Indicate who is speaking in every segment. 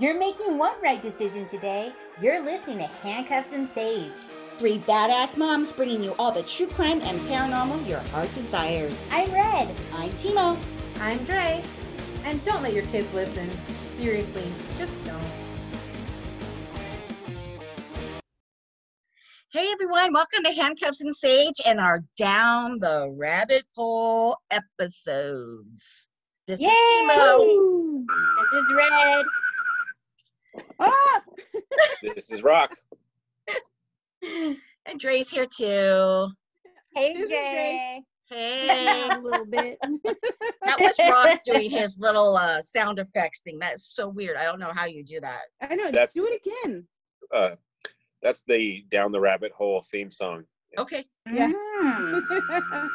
Speaker 1: You're making one right decision today. You're listening to Handcuffs and Sage.
Speaker 2: Three badass moms bringing you all the true crime and paranormal your heart desires.
Speaker 1: I'm Red.
Speaker 2: I'm Timo.
Speaker 3: I'm Dre. And don't let your kids listen. Seriously, just don't.
Speaker 4: Hey everyone, welcome to Handcuffs and Sage and our Down the Rabbit Hole episodes. This
Speaker 1: Yay!
Speaker 4: is Timo.
Speaker 1: This is Red.
Speaker 2: Ah!
Speaker 5: This is Rock.
Speaker 4: And Dre's here too.
Speaker 1: Hey,
Speaker 3: This is
Speaker 1: Jay.
Speaker 4: Hey.
Speaker 3: a little bit.
Speaker 4: that was Rock doing his little uh, sound effects thing. That's so weird. I don't know how you do that.
Speaker 3: I know.
Speaker 5: That's-
Speaker 3: do it again.
Speaker 5: Uh, that's the Down the Rabbit Hole theme song.
Speaker 4: Okay.
Speaker 3: Yeah.
Speaker 1: Mm.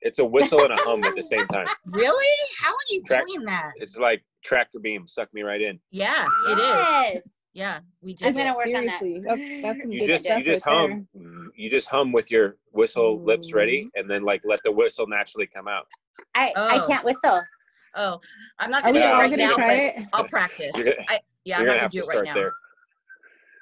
Speaker 5: It's a whistle and a hum at the same time.
Speaker 4: Really? How are you
Speaker 5: Track-
Speaker 4: doing that?
Speaker 5: It's like tractor beam, suck me right in.
Speaker 4: Yeah, it is.
Speaker 1: Yes.
Speaker 4: Yeah, we
Speaker 1: I'm gonna
Speaker 4: it.
Speaker 1: work on that.
Speaker 3: That's, that's some
Speaker 5: You
Speaker 3: good
Speaker 5: just you just
Speaker 3: right
Speaker 5: hum. You just hum with your whistle lips ready, mm-hmm. and then like let the whistle naturally come out.
Speaker 1: I, I
Speaker 4: Oh.
Speaker 1: can't whistle.
Speaker 4: Oh, I'm not
Speaker 3: Are
Speaker 4: gonna
Speaker 3: we
Speaker 4: do it
Speaker 3: all
Speaker 4: right
Speaker 3: gonna
Speaker 4: now,
Speaker 3: try
Speaker 4: but
Speaker 3: it?
Speaker 4: I'll practice.
Speaker 5: Gonna-
Speaker 4: I, yeah, I'm not
Speaker 5: gonna
Speaker 4: gonna
Speaker 5: have
Speaker 4: do
Speaker 5: to
Speaker 4: it right
Speaker 5: start
Speaker 4: now.
Speaker 5: there.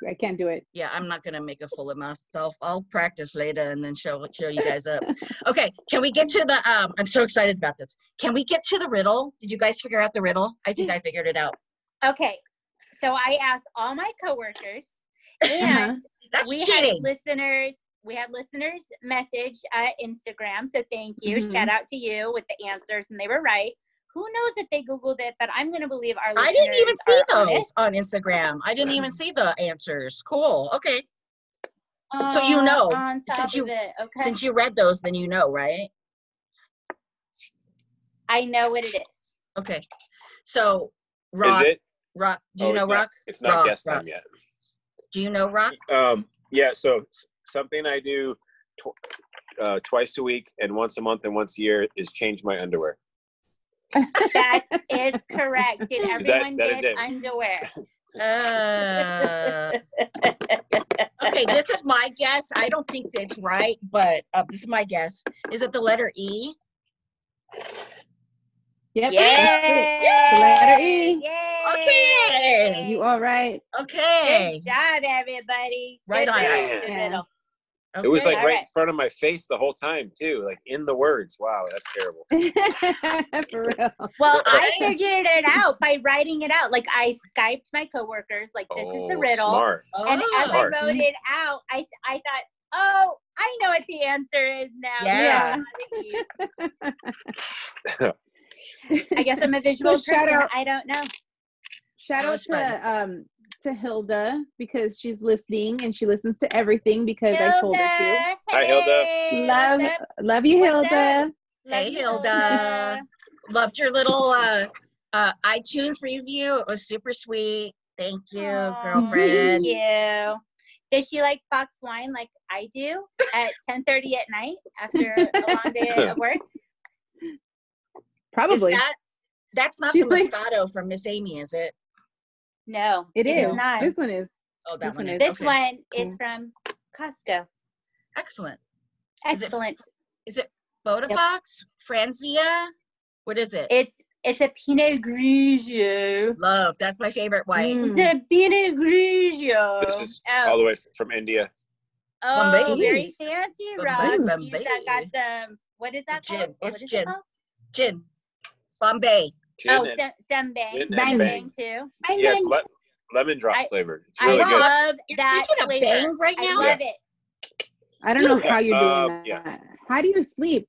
Speaker 3: I can't do it.
Speaker 4: yeah i'm not going to make a fool of myself i'll practice later and then show show you guys up okay can we get to the um i'm so excited about this can we get to the riddle did you guys figure out the riddle i think i figured it out
Speaker 1: Okay. So I asked all my coworkers,
Speaker 3: Uh-huh.
Speaker 1: and
Speaker 4: that's
Speaker 1: we
Speaker 4: cheating
Speaker 1: had listeners. We had listeners message uh, Instagram. So thank you.
Speaker 3: Mhm.
Speaker 1: Shout out to you with the answers, and they were right. Who knows if they googled it? But I'm going to believe our.
Speaker 4: i didn't even see those
Speaker 1: honest.
Speaker 4: on instagram i didn't even see the answers cool okay So you
Speaker 1: Uh,
Speaker 4: know, since you-
Speaker 1: Okay.
Speaker 4: since you read those then you know right
Speaker 1: I know what it is.
Speaker 4: okay so rock
Speaker 5: Is it?
Speaker 4: rock do you
Speaker 5: Oh,
Speaker 4: know
Speaker 5: it's not-
Speaker 4: rock
Speaker 5: It's not
Speaker 4: Rock,
Speaker 5: guest
Speaker 4: rock.
Speaker 5: time yet.
Speaker 4: do you know rock
Speaker 5: Um, yeah. So something I do tw- uh, twice a week and once a month and once a year is change my underwear.
Speaker 1: That is correct. Did
Speaker 5: Is that-
Speaker 1: everyone get
Speaker 5: it.
Speaker 1: underwear?
Speaker 4: Uh, okay, this is my guess. I don't think it's right, but uh, this is my guess. Is it the letter E?
Speaker 3: Yep.
Speaker 1: Yay!
Speaker 3: The letter E.
Speaker 1: Yay!
Speaker 4: Okay.
Speaker 3: You all right?
Speaker 4: Okay.
Speaker 1: Good job, everybody.
Speaker 4: Right
Speaker 1: Good
Speaker 4: on.
Speaker 1: Riddle, good
Speaker 3: Yeah.
Speaker 1: riddle.
Speaker 5: It was like right in front of my face the whole time too, like in the words. Wow, that's terrible.
Speaker 3: For real.
Speaker 1: Well, I figured it out by writing it out. Like I skyped my coworkers, like this is the
Speaker 5: Oh,
Speaker 1: riddle.
Speaker 5: Smart.
Speaker 1: And as
Speaker 4: Oh,
Speaker 1: I wrote it out, I I thought, oh, I know what the answer is now.
Speaker 4: Yeah.
Speaker 1: I guess I'm a visual
Speaker 3: So
Speaker 1: person.
Speaker 3: out-
Speaker 1: I don't know.
Speaker 3: Shout out to um to Hilda because she's listening and she listens to everything because I told her to.
Speaker 1: Hilda,
Speaker 5: Hi, Hilda.
Speaker 1: hey,
Speaker 3: Love
Speaker 1: what's up?
Speaker 3: love you, Hilda.
Speaker 1: Love
Speaker 4: Hey,
Speaker 1: you,
Speaker 4: Hilda. Loved your little uh, uh, iTunes review. It was super sweet. Thank you,
Speaker 1: Aw,
Speaker 4: girlfriend.
Speaker 1: Thank you. Does she like box wine like I do at 10:30 at night after a long day of work?
Speaker 3: Probably.
Speaker 4: that, that's not
Speaker 3: She
Speaker 4: the
Speaker 3: like-
Speaker 4: Moscato from Miss Amy, is it?
Speaker 1: No,
Speaker 3: it is.
Speaker 1: not.
Speaker 3: This one is.
Speaker 4: Oh, that
Speaker 3: This
Speaker 4: one
Speaker 3: one
Speaker 4: is.
Speaker 1: This
Speaker 4: okay.
Speaker 1: one is from Costco.
Speaker 4: Excellent. Is it-
Speaker 1: Excellent.
Speaker 4: Is it Bota Box? Franzia? What is it?
Speaker 1: It's it's a Pinot Grigio.
Speaker 4: Love. That's my favorite white.
Speaker 3: Mm.
Speaker 1: It's a Pinot Grigio.
Speaker 5: This is
Speaker 1: oh,
Speaker 5: all the way from India.
Speaker 1: oh,
Speaker 4: Bombay.
Speaker 1: very fancy,
Speaker 4: Bombay,
Speaker 1: Rob.
Speaker 4: Bombay.
Speaker 1: Use that got some. What is that
Speaker 4: Gin.
Speaker 1: called? What
Speaker 4: It's gin.
Speaker 1: it called?
Speaker 4: Gin. Bombay.
Speaker 5: Gin
Speaker 1: Oh,
Speaker 5: and,
Speaker 1: sem- sembang.
Speaker 5: Gin and
Speaker 1: Sembang
Speaker 5: bang.
Speaker 1: too.
Speaker 5: yeah, it's le- lemon drop
Speaker 1: I-
Speaker 5: flavored. It's
Speaker 1: I
Speaker 5: really good.
Speaker 1: I love
Speaker 4: You're
Speaker 1: that
Speaker 4: drinking a
Speaker 1: flavor.
Speaker 4: bang right now?
Speaker 1: I
Speaker 4: now?
Speaker 1: love it.
Speaker 3: I don't know
Speaker 5: Yeah,
Speaker 3: how you're doing
Speaker 5: um,
Speaker 3: that.
Speaker 5: yeah.
Speaker 3: How do you sleep?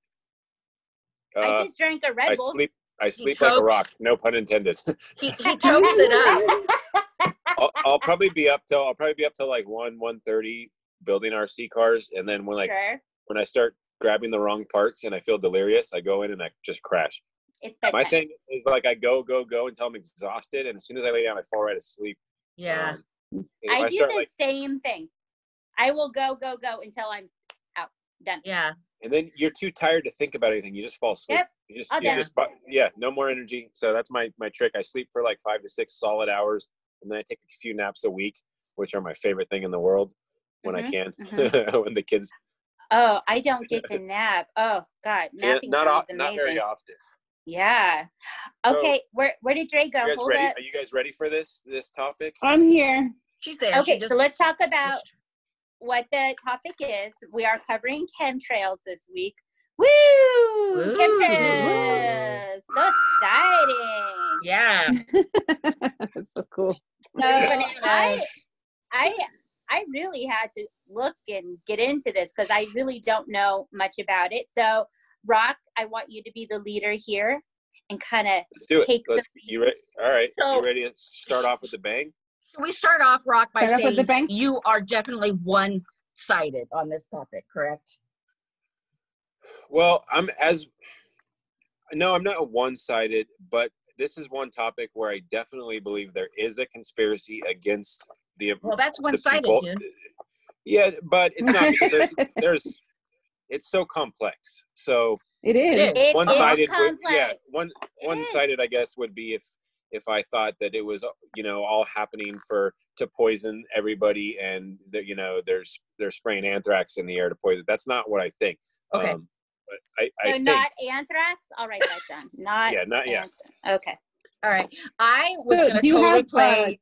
Speaker 1: I
Speaker 5: Uh,
Speaker 1: just drank a Red
Speaker 5: I
Speaker 1: Bull.
Speaker 5: sleep. I sleep like a rock. No pun intended.
Speaker 4: He, he tokes it up.
Speaker 5: I'll, I'll probably be up till I'll probably be up till like one one thirty building RC cars, and then when like
Speaker 1: sure.
Speaker 5: when I start grabbing the wrong parts and I feel delirious, I go in and I just crash.
Speaker 1: It's
Speaker 5: My thing is like I go go go until I'm exhausted, and as soon as I lay down, I fall right asleep.
Speaker 4: Yeah.
Speaker 5: Um, if
Speaker 1: I do
Speaker 5: start,
Speaker 1: the
Speaker 5: like,
Speaker 1: same thing. I will go, go, go until I'm out. Done.
Speaker 4: Yeah.
Speaker 5: and then you're too tired to think about anything. You just fall asleep.
Speaker 1: Yep.
Speaker 5: You just,
Speaker 1: I'll
Speaker 5: you
Speaker 1: do.
Speaker 5: just, yeah, no more energy. So that's my my trick. I sleep for like five to six solid hours, and then I take a few naps a week, which are my favorite thing in the world when
Speaker 1: Mhm,
Speaker 5: I can.
Speaker 1: mhm.
Speaker 5: when the kids,
Speaker 1: Oh, I don't get to nap. Oh God, napping
Speaker 5: yeah,
Speaker 1: napping
Speaker 5: not
Speaker 1: sounds
Speaker 5: off, not very often.
Speaker 1: Yeah. Okay, where where did Dre go?
Speaker 5: You guys
Speaker 1: Hold
Speaker 5: ready?
Speaker 1: up.
Speaker 5: Are you guys ready for this this topic?
Speaker 3: I'm here.
Speaker 4: She's there. She
Speaker 1: Okay,
Speaker 4: just
Speaker 1: so let's talk about what the topic is. We are covering chemtrails this week. Woo!
Speaker 4: Woo.
Speaker 1: Chemtrails! So exciting.
Speaker 4: Yeah.
Speaker 3: That's so cool.
Speaker 1: So I, I I really had to look and get into this because I really don't know much about it. So Rock, I want you to be the leader here and kind of
Speaker 5: Let's do it.
Speaker 1: Take the
Speaker 5: Let's. You ready? All right.
Speaker 4: So-
Speaker 5: You ready to start off with the bang?
Speaker 4: Should we start off, Rock, by
Speaker 3: Start
Speaker 4: saying
Speaker 3: the bang?
Speaker 4: you are definitely one-sided on this topic, correct?
Speaker 5: Well, I'm as. No, I'm not one-sided, but this is one topic where I definitely believe there is a conspiracy against the.
Speaker 4: Well, that's one-sided, dude.
Speaker 5: Yeah, but it's not because there's there's. It's so complex. So
Speaker 3: It is.
Speaker 4: It is.
Speaker 5: one
Speaker 1: is
Speaker 5: sided would yeah one
Speaker 1: It
Speaker 5: one
Speaker 1: is.
Speaker 5: sided i guess would be if if i thought that it was you know all happening for to poison everybody and that you know there's they're spraying anthrax in the air to poison that's not what i think
Speaker 4: Okay.
Speaker 5: um, but i
Speaker 1: so
Speaker 5: i think
Speaker 1: not anthrax. I'll write that down. Not
Speaker 5: yeah not yeah.
Speaker 1: Okay.
Speaker 4: All right. I was
Speaker 3: So,
Speaker 4: gonna
Speaker 3: do you
Speaker 4: totally
Speaker 3: have, uh,
Speaker 4: play.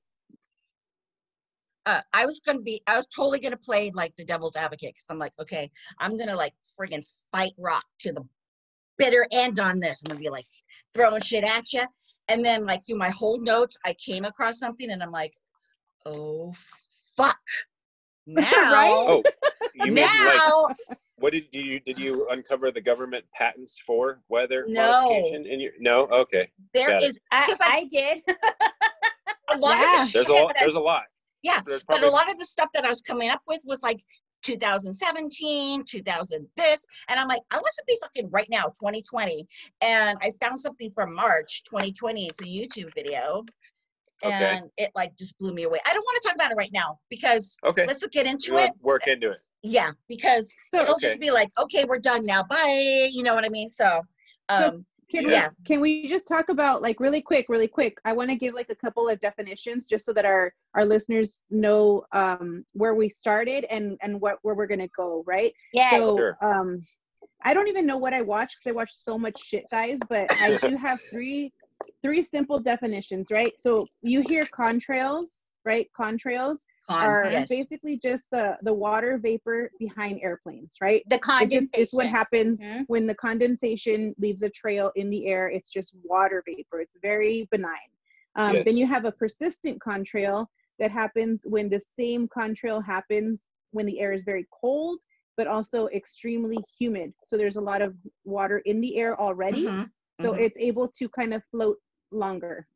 Speaker 4: Uh, I was gonna be. I was totally gonna play like the devil's advocate because I'm like, okay, I'm gonna like friggin' fight Rock to the bitter end on this. I'm gonna be like throwing shit at you, and then like through my whole notes, I came across something, and I'm like, oh fuck. Now,
Speaker 5: oh you mean like
Speaker 4: now,
Speaker 5: what did you did you uncover the government patents for weather
Speaker 4: No.
Speaker 5: modification in your no okay
Speaker 4: there
Speaker 5: got it.
Speaker 4: is
Speaker 1: I, I did.
Speaker 4: a lot
Speaker 3: Yeah.
Speaker 4: of the
Speaker 5: there's a
Speaker 4: shit
Speaker 5: lot there's a lot
Speaker 4: Yeah,
Speaker 5: there's
Speaker 4: but a lot of the stuff that I was coming up with was like 2017, 2000 this, and I'm like, I want to be fucking right now, 2020, and I found something from March 2020. It's a YouTube video,
Speaker 5: Okay.
Speaker 4: and it like just blew me away. I don't want to talk about it right now because
Speaker 5: okay
Speaker 4: let's get into
Speaker 5: wanna
Speaker 4: it.
Speaker 5: work into it
Speaker 4: Yeah, because
Speaker 3: So,
Speaker 4: it'll
Speaker 5: Okay.
Speaker 4: just be like, okay, we're done now, bye. You know what I mean? So,
Speaker 3: So-
Speaker 4: um,
Speaker 3: Can,
Speaker 4: Yeah.
Speaker 3: we, can we just talk about like really quick, really quick? I want to give like a couple of definitions just so that our our listeners know um, where we started and and what where we're gonna go, right?
Speaker 1: Yeah.
Speaker 3: So
Speaker 5: Sure.
Speaker 3: um, I don't even know what I watch because I watch so much shit, guys. But I do have three three simple definitions, right? So you hear contrails, right? Contrails
Speaker 4: con-
Speaker 3: are
Speaker 4: yes.
Speaker 3: basically just the the water vapor behind airplanes, right?
Speaker 1: the
Speaker 3: It just,
Speaker 1: condensation.
Speaker 3: it's what happens
Speaker 1: Mhm.
Speaker 3: when the condensation leaves a trail in the air. It's just water vapor. It's very benign. Um, Then you have a persistent contrail that happens when the same contrail happens when the air is very cold, but also extremely humid. So there's a lot of water in the air already.
Speaker 4: Mhm,
Speaker 3: So
Speaker 4: mhm.
Speaker 3: it's able to kind of float longer.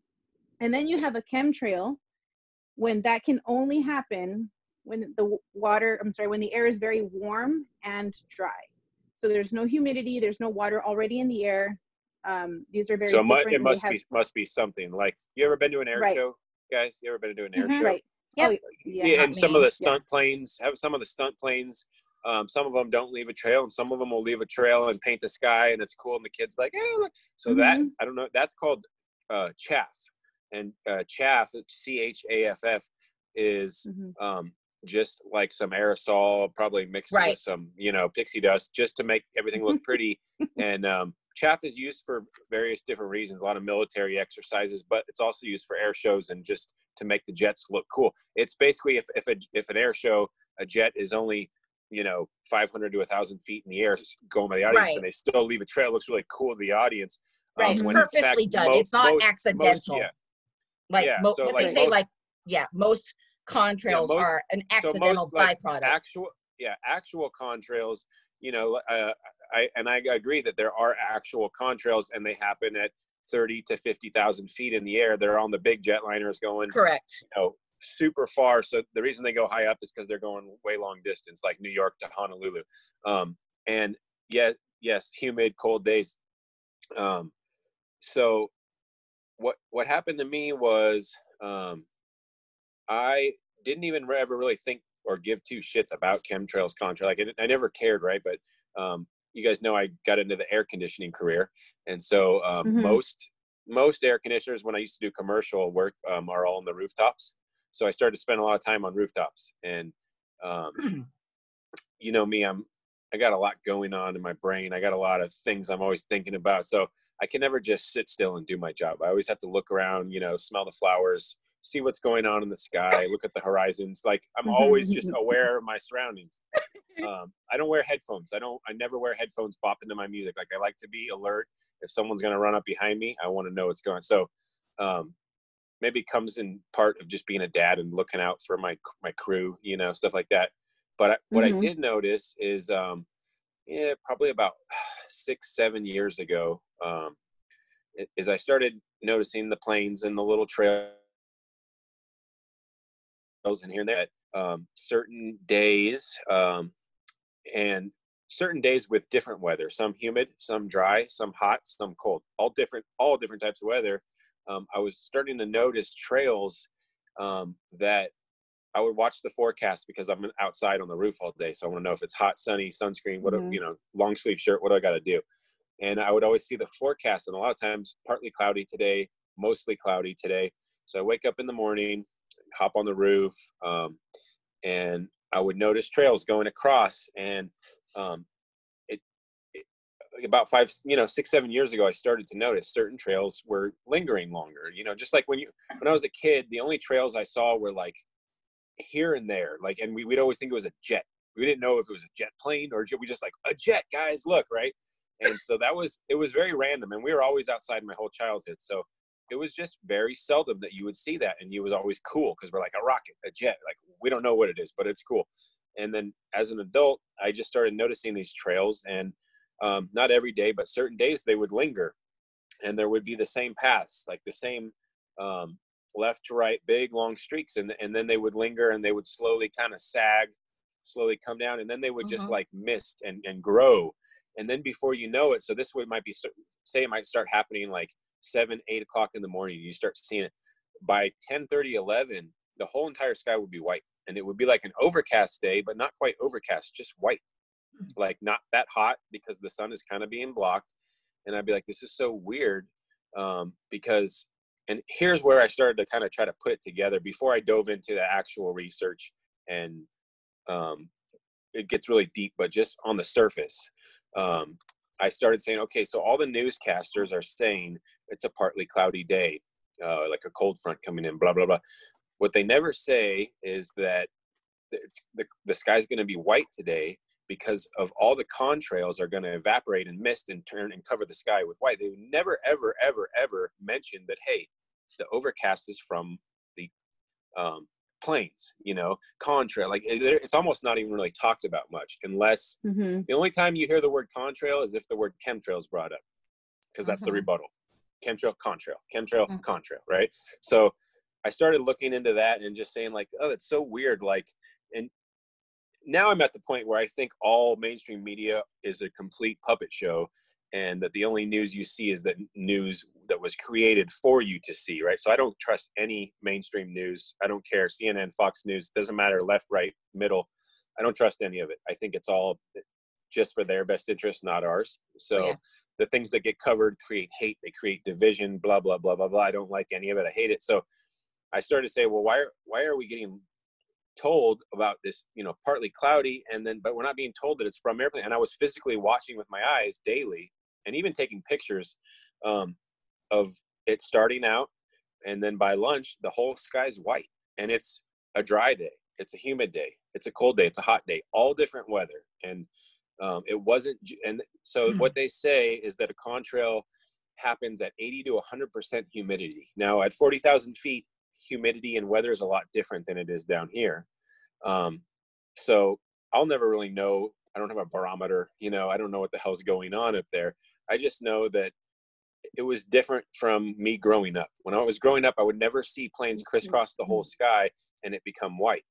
Speaker 3: And then you have a chemtrail when that can only happen when the water, I'm sorry, when the air is very warm and dry. So there's no humidity, there's no water already in the air. Um, these are very
Speaker 5: so it
Speaker 3: different.
Speaker 5: it must
Speaker 3: have-
Speaker 5: be must be something like you ever been to an air
Speaker 3: Right.
Speaker 5: show guys you ever been to an air
Speaker 1: Mhm.
Speaker 5: show
Speaker 3: right.
Speaker 1: Yep.
Speaker 3: Oh, yeah.
Speaker 5: yeah,
Speaker 4: not
Speaker 5: and some
Speaker 4: me.
Speaker 5: of the
Speaker 3: Yeah.
Speaker 5: stunt planes have some of the stunt planes um, some of them don't leave a trail and some of them will leave a trail and paint the sky and it's cool and the kids like hey look so that
Speaker 3: Mhm.
Speaker 5: i don't know that's called uh, chaff and uh, chaff c-h-a-f-f is
Speaker 3: Mhm.
Speaker 5: um, just like some aerosol probably mixed
Speaker 4: Right.
Speaker 5: with some you know pixie dust just to make everything look pretty and um, chaff is used for various different reasons a lot of military exercises but it's also used for air shows and just to make the jets look cool it's basically if, if, a, if an air show a jet is only you know 500 to 1000 feet in the air going by the audience
Speaker 4: Right.
Speaker 5: and they still leave a trail it looks really cool to the audience um,
Speaker 4: Right,
Speaker 5: when
Speaker 4: purposely
Speaker 5: fact
Speaker 4: done.
Speaker 5: mo-
Speaker 4: It's not
Speaker 5: most- most-
Speaker 4: accidental.
Speaker 5: yeah,
Speaker 4: like
Speaker 5: yeah,
Speaker 4: mo-
Speaker 5: so,
Speaker 4: what
Speaker 5: like,
Speaker 4: they say,
Speaker 5: most-
Speaker 4: like yeah, most contrails
Speaker 5: most-
Speaker 4: are an
Speaker 5: so
Speaker 4: accidental
Speaker 5: most like
Speaker 4: byproduct.
Speaker 5: actual yeah actual contrails you know uh, i and i agree that there are actual contrails and they happen at 30 to 50,000 feet in the air they're on the big jetliners going
Speaker 4: Correct.
Speaker 5: you know super far so the reason they go high up is because they're going way long distance like new york to honolulu um and yes yes humid cold days um so what what happened to me was um i didn't even ever really think or give two shits about chemtrails contrail like I, I never cared right? But um you guys know i got into the air conditioning career and so um,
Speaker 3: Mhm.
Speaker 5: most most air conditioners when i used to do commercial work um, are all on the rooftops. So i started to spend a lot of time on rooftops and um, you know me i'm i got a lot going on in my brain. I got a lot of things i'm always thinking about. So I can never just sit still and do my job. I always have to look around, you know, smell the flowers, see what's going on in the sky, look at the horizons. Like I'm always just aware of my surroundings. Um, I don't wear headphones. I don't. I never wear headphones bopping to my music. Like I like to be alert. If someone's gonna run up behind me, I want to know what's going. So um, maybe it comes in part of just being a dad and looking out for my my crew, you know, stuff like that. But I, what
Speaker 3: Mhm.
Speaker 5: I did notice is, um, yeah, probably about six, seven years ago, um, is I started noticing the planes and the little trails and here and there. Um, certain days, um, and certain days with different weather. Some humid, some dry, some hot, some cold. All different, all different types of weather. Um, I was starting to notice trails um, that I would watch the forecast because I'm outside on the roof all day. So I want to know if it's hot, sunny, sunscreen, what,
Speaker 3: Mhm.
Speaker 5: you know, long sleeve shirt, what do I got to do? And I would always see the forecast, and a lot of times partly cloudy today, mostly cloudy today. So I wake up in the morning, hop on the roof, um, and I would notice trails going across. And um, it, it about five, you know, six, seven years ago, I started to notice certain trails were lingering longer. You know, just like when you when I was a kid, the only trails I saw were like here and there, like, and we, we'd always think it was a jet. We didn't know if it was a jet plane or jet. we just like a jet, guys, look, right? And so that was it was very random, and we were always outside my whole childhood. So it was just very seldom that you would see that, and it was always cool because we're like a rocket, a jet, like we don't know what it is, but it's cool. And then as an adult, I just started noticing these trails, and um, not every day, but certain days they would linger, and there would be the same paths, like the same um, left to right, big long streaks, and and then they would linger, and they would slowly kind of sag, slowly come down, and then they would just
Speaker 4: Mhm.
Speaker 5: like mist and and grow, and then before you know it, so this would might be say it might start happening like seven, eight o'clock in the morning. You start seeing it by 10, 30, 11, the whole entire sky would be white, and it would be like an overcast day, but not quite overcast, just white, like not that hot because the sun is kind of being blocked, and I'd be like, this is so weird, um, because and here's where I started to kind of try to put it together before I dove into the actual research and um, it gets really deep, but just on the surface, um, I started saying, okay, so all the newscasters are saying it's a partly cloudy day, uh, like a cold front coming in, blah blah blah. What they never say is that the, the, sky's going to be white today because of all the contrails are going to evaporate and mist and turn and cover the sky with white. They never, ever, ever, ever mention that, hey, the overcast is from the um, planes, you know, contrail. Like it, it's almost not even really talked about much unless
Speaker 3: Mhm.
Speaker 5: the only time you hear the word contrail is if the word chemtrail is brought up, because that's the
Speaker 4: Mhm.
Speaker 5: rebuttal. Chemtrail, contrail, chemtrail,
Speaker 4: Mm.
Speaker 5: contrail, right? So I started looking into that and just saying like, oh, that's so weird. Like, and now I'm at the point where I think all mainstream media is a complete puppet show, and that the only news you see is that news that was created for you to see, right? So I don't trust any mainstream news. I don't care CNN, Fox News, doesn't matter left, right, middle. I don't trust any of it. I think it's all eh, just for their best interest, not ours. So
Speaker 4: Yeah.
Speaker 5: the things that get covered create hate, they create division, blah blah blah blah blah. I don't like any of it. I hate it. So I started to say, well, why are why are we getting told about this? You know, partly cloudy, and then but we're not being told that it's from airplane. And I was physically watching with my eyes daily, and even taking pictures um, of it starting out, and then by lunch the whole sky's white, and it's a dry day, it's a humid day, it's a cold day, it's a hot day, all different weather, and um, it wasn't. And so
Speaker 4: Hmm.
Speaker 5: what they say is that a contrail happens at 80 to 100% humidity. Now at 40,000 feet, humidity and weather is a lot different than it is down here. Um, so I'll never really know. I don't have a barometer, you know, I don't know what the hell's going on up there. I just know that it was different from me growing up. When I was growing up, I would never see planes crisscross the whole sky and it become white.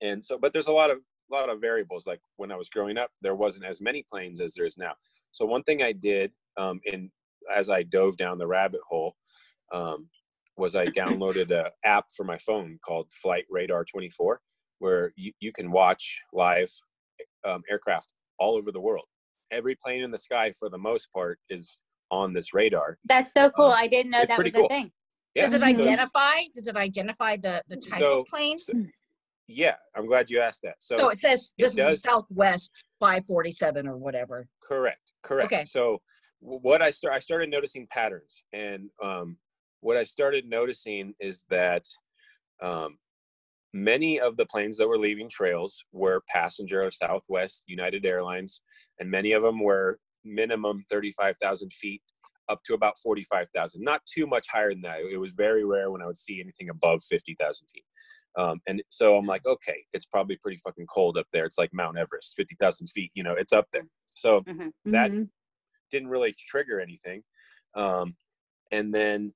Speaker 5: And so, but there's a lot of a lot of variables. Like when I was growing up, there wasn't as many planes as there is now. So one thing I did um, in as I dove down the rabbit hole um, was I downloaded a app for my phone called Flight Radar 24, where you, you can watch live um, aircraft all over the world. Every plane in the sky, for the most part, is on this radar.
Speaker 1: That's so cool.
Speaker 5: Um,
Speaker 1: I didn't know
Speaker 5: it's
Speaker 1: that was
Speaker 5: pretty cool.
Speaker 1: a thing.
Speaker 5: Yeah,
Speaker 4: Does it
Speaker 3: so-
Speaker 4: identify? Does it identify the the type
Speaker 5: So-
Speaker 4: of plane?
Speaker 5: so- yeah, I'm glad you asked that. So,
Speaker 4: So it says
Speaker 5: it
Speaker 4: this is a
Speaker 5: does-
Speaker 4: Southwest 547 or whatever.
Speaker 5: correct, correct.
Speaker 4: Okay.
Speaker 5: So what I start I started noticing patterns, and um, what I started noticing is that um, many of the planes that were leaving trails were passenger of Southwest United Airlines, and many of them were minimum 35,000 feet up to about 45,000. Not too much higher than that. It was very rare when I would see anything above 50,000 feet. Um, and so I'm like, okay, it's probably pretty fucking cold up there. It's like Mount Everest, 50,000 feet, you know, it's up there. So
Speaker 1: Mhm.
Speaker 5: that
Speaker 3: Mhm.
Speaker 5: didn't really trigger anything. Um, and then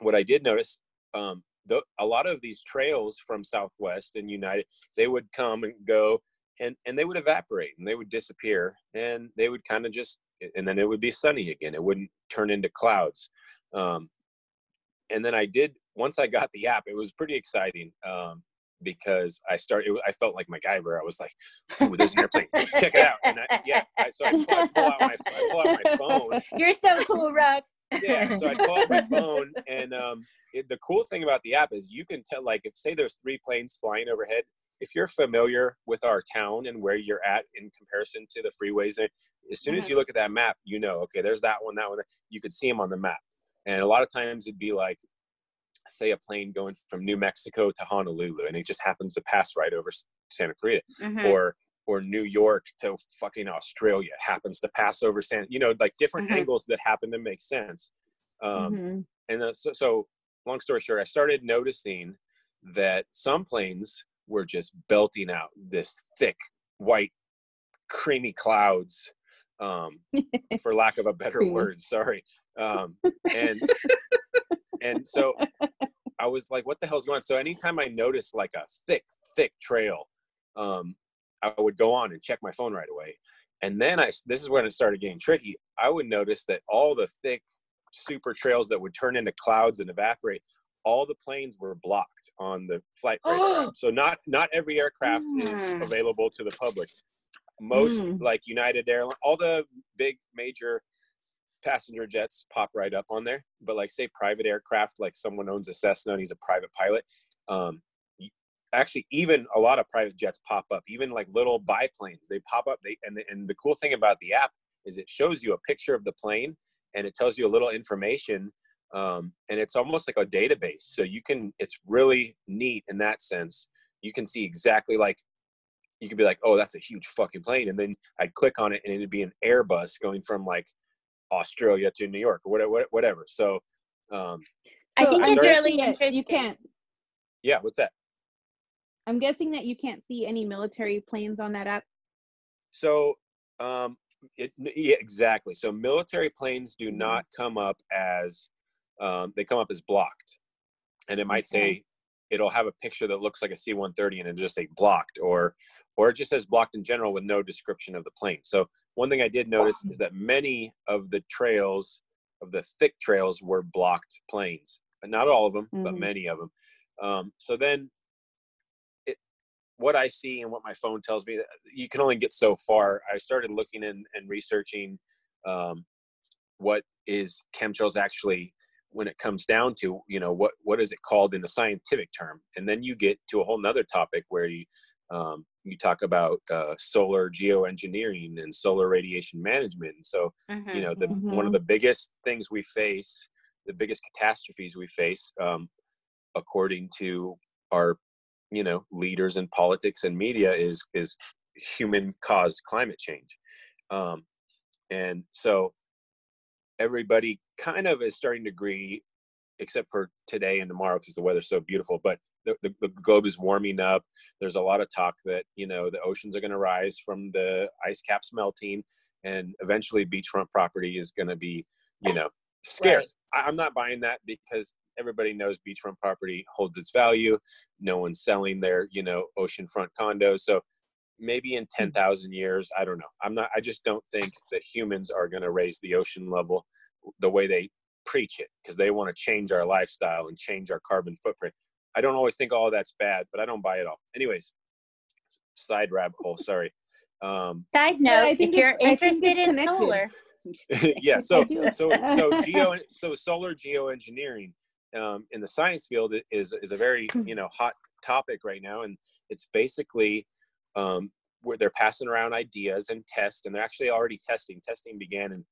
Speaker 5: what I did notice, um, the, a lot of these trails from Southwest and United, they would come and go and, and they would evaporate and they would disappear and they would kind of just, and then it would be sunny again. It wouldn't turn into clouds. Um, and then I did, once I got the app, it was pretty exciting. Um, because I started, I felt like MacGyver. I was like, "Ooh, there's an airplane! Check it out!" And I, yeah, I, so I pull, I pull out my, I pull out my phone,
Speaker 1: You're so cool, Rock.
Speaker 5: Yeah so i out my phone and um, it, the cool thing about the app is you can tell like if say there's three planes flying overhead if you're familiar with our town and where you're at in comparison to the freeways eh, as soon as you look at that map you know okay there's that one that one you could see them on the map and a lot of times it'd be like say a plane going from new mexico to honolulu and it just happens to pass right over santa clarita
Speaker 1: Mhm.
Speaker 5: or or New York to fucking Australia happens to pass over San, you know, like different
Speaker 1: Mhm.
Speaker 5: angles that happen to make sense. Um,
Speaker 3: Mhm.
Speaker 5: And then, so, so, long story short, I started noticing that some planes were just belting out this thick white, creamy clouds, um, for lack of a better word. Sorry. Um, and and so I was like, "What the hell's going on?" So anytime I noticed like a thick, thick trail, um, I would go on and check my phone right away. And then I, this is when it started getting tricky. I would notice that all the thick, super trails that would turn into clouds and evaporate, all the planes were blocked on the flight radar. so not not every aircraft is
Speaker 1: Mm.
Speaker 5: available to the public. Most
Speaker 3: Mm.
Speaker 5: like United Airlines, all the big major passenger jets pop right up on there. But like say private aircraft, like someone owns a Cessna and he's a private pilot. Um, actually, even a lot of private jets pop up. Even like little biplanes, they pop up. They and the, and the cool thing about the app is it shows you a picture of the plane and it tells you a little information. Um, and it's almost like a database. So you can. It's really neat in that sense. You can see exactly like you could be like, oh, that's a huge fucking plane, and then I'd click on it, and it'd be an Airbus going from like Australia to New York or whatever. Whatever. So, um,
Speaker 1: I think
Speaker 3: I'm
Speaker 5: it's
Speaker 1: really
Speaker 3: that You can't.
Speaker 5: yeah. What's that?
Speaker 3: I'm guessing that you can't see any military planes on that app.
Speaker 5: So, um, it yeah, exactly. So military planes do
Speaker 3: Mhm.
Speaker 5: not come up as um, they come up as blocked, and it might say it'll have a picture that looks like a C-130 and it just say blocked, or or it just says blocked in general with no description of the plane. So one thing I did notice is that many of the trails of the thick trails were blocked planes, not all of them, but
Speaker 3: Mhm.
Speaker 5: many of them. Um, so then what I see and what my phone tells me, you can only get so far. I started looking in and researching um, what is chemtrails actually when it comes down to, you know, what, what is it called in the scientific term? And then you get to a whole nother topic where you, um, you talk about uh, solar geoengineering and solar radiation management. And so,
Speaker 1: Mhm.
Speaker 5: you know, the, one
Speaker 3: Mhm.
Speaker 5: of the biggest things we face, the biggest catastrophes we face, um, according to our you know leaders in politics and media is is human caused climate change. Um and so everybody kind of is starting to agree except for today and tomorrow because the weather's so beautiful but the, the, the globe is warming up. There's a lot of talk that you know the oceans are going to rise from the ice caps melting and eventually beachfront property is going to be you know scarce. I, i'm not buying that because everybody knows beachfront property holds its value. No one's selling their you know oceanfront condos so maybe in 10,000 years i don't know. I'm not i just don't think that humans are going to raise the ocean level the way they preach it because they want to change our lifestyle and change our carbon footprint. I don't always think all of that's bad but i don't buy it all. Anyways side rabbit hole sorry. Um
Speaker 1: Side
Speaker 3: But I
Speaker 1: note,
Speaker 3: think
Speaker 1: if you're
Speaker 3: it's- I think
Speaker 1: interested in
Speaker 3: connected.
Speaker 1: solar, I'm just kidding.
Speaker 5: yeah so so so geo so solar geoengineering um, in the science field is is a very you know hot topic right now and it's basically um, where they're passing around ideas and test and they're actually already testing. Testing began in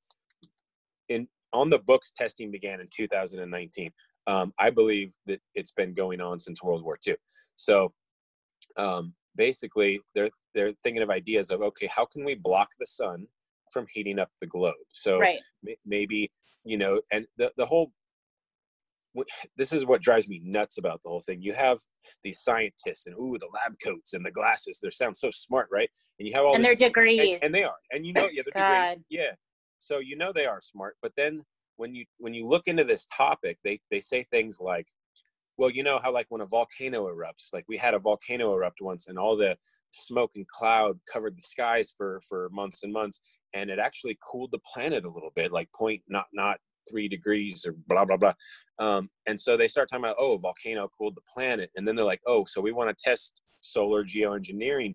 Speaker 5: in on the books testing began in 2019 um, i believe that it's been going on since world war ii so um, basically they're they're thinking of ideas of okay how can we block the sun from heating up the globe? So
Speaker 1: Right.
Speaker 5: may- maybe you know and the, the whole wh- this is what drives me nuts about the whole thing. You have these scientists and ooh the lab coats and the glasses they sound so smart right? And you have all
Speaker 1: and
Speaker 5: this
Speaker 1: their
Speaker 5: and,
Speaker 1: degrees.
Speaker 5: and they are and you know yeah they're degrees yeah. So you know they are smart but then when you when you look into this topic they they say things like well you know how like when a volcano erupts like we had a volcano erupt once and all the smoke and cloud covered the skies for for months and months and it actually cooled the planet a little bit like point not not three degrees or blah blah blah. Um, and so they start talking about oh volcano cooled the planet. And then they're like oh so we want to test solar geoengineering.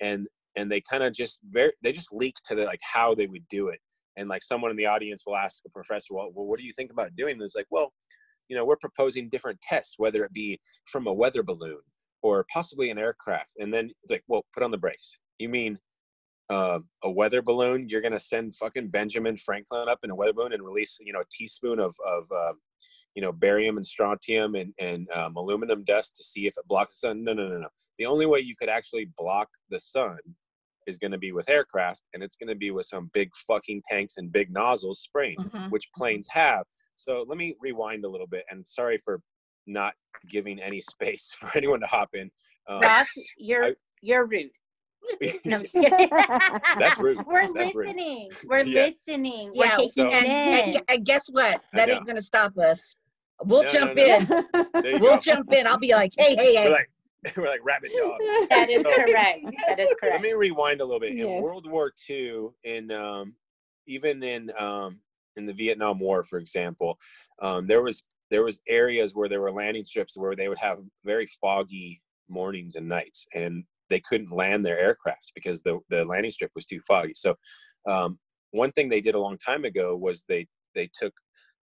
Speaker 5: And and they kind of just very they just leak to the like how they would do it. And like someone in the audience will ask a professor well, well what do you think about doing this? Like well you know we're proposing different tests whether it be from a weather balloon or possibly an aircraft. And then it's like well put on the brakes. You mean um, a weather balloon you're going to send fucking benjamin franklin up in a weather balloon and release you know a teaspoon of, of uh, you know barium and strontium and, and um, aluminum dust to see if it blocks the sun no no no no the only way you could actually block the sun is going to be with aircraft and it's going to be with some big fucking tanks and big nozzles spraying
Speaker 4: Mhm.
Speaker 5: which planes have so let me rewind a little bit and sorry for not giving any space for anyone to hop in um,
Speaker 1: Rock, you're
Speaker 5: I-
Speaker 1: you're rude. No, I'm just.
Speaker 5: That's rude.
Speaker 1: We're
Speaker 5: That's rude.
Speaker 1: listening. We're
Speaker 5: Yeah.
Speaker 1: listening. We're
Speaker 4: Yeah,
Speaker 1: taking
Speaker 5: so-
Speaker 1: it
Speaker 4: And, and, and guess what?
Speaker 5: I
Speaker 4: That
Speaker 5: know.
Speaker 4: ain't gonna stop us. We'll
Speaker 5: No, no,
Speaker 4: jump
Speaker 5: no.
Speaker 4: in.
Speaker 5: there
Speaker 4: We'll
Speaker 5: go.
Speaker 4: jump in. I'll be like, hey, hey,
Speaker 5: we're
Speaker 4: hey.
Speaker 5: like we're like rabid dogs
Speaker 1: That is
Speaker 5: So-
Speaker 1: correct. That is correct.
Speaker 5: let me rewind a little bit. In
Speaker 3: Yes.
Speaker 5: World War II, in um, even in um, in the Vietnam War, for example, um, there was there was areas where there were landing strips where they would have very foggy mornings and nights, and they couldn't land their aircraft because the the landing strip was too foggy. So, um, one thing they did a long time ago was they they took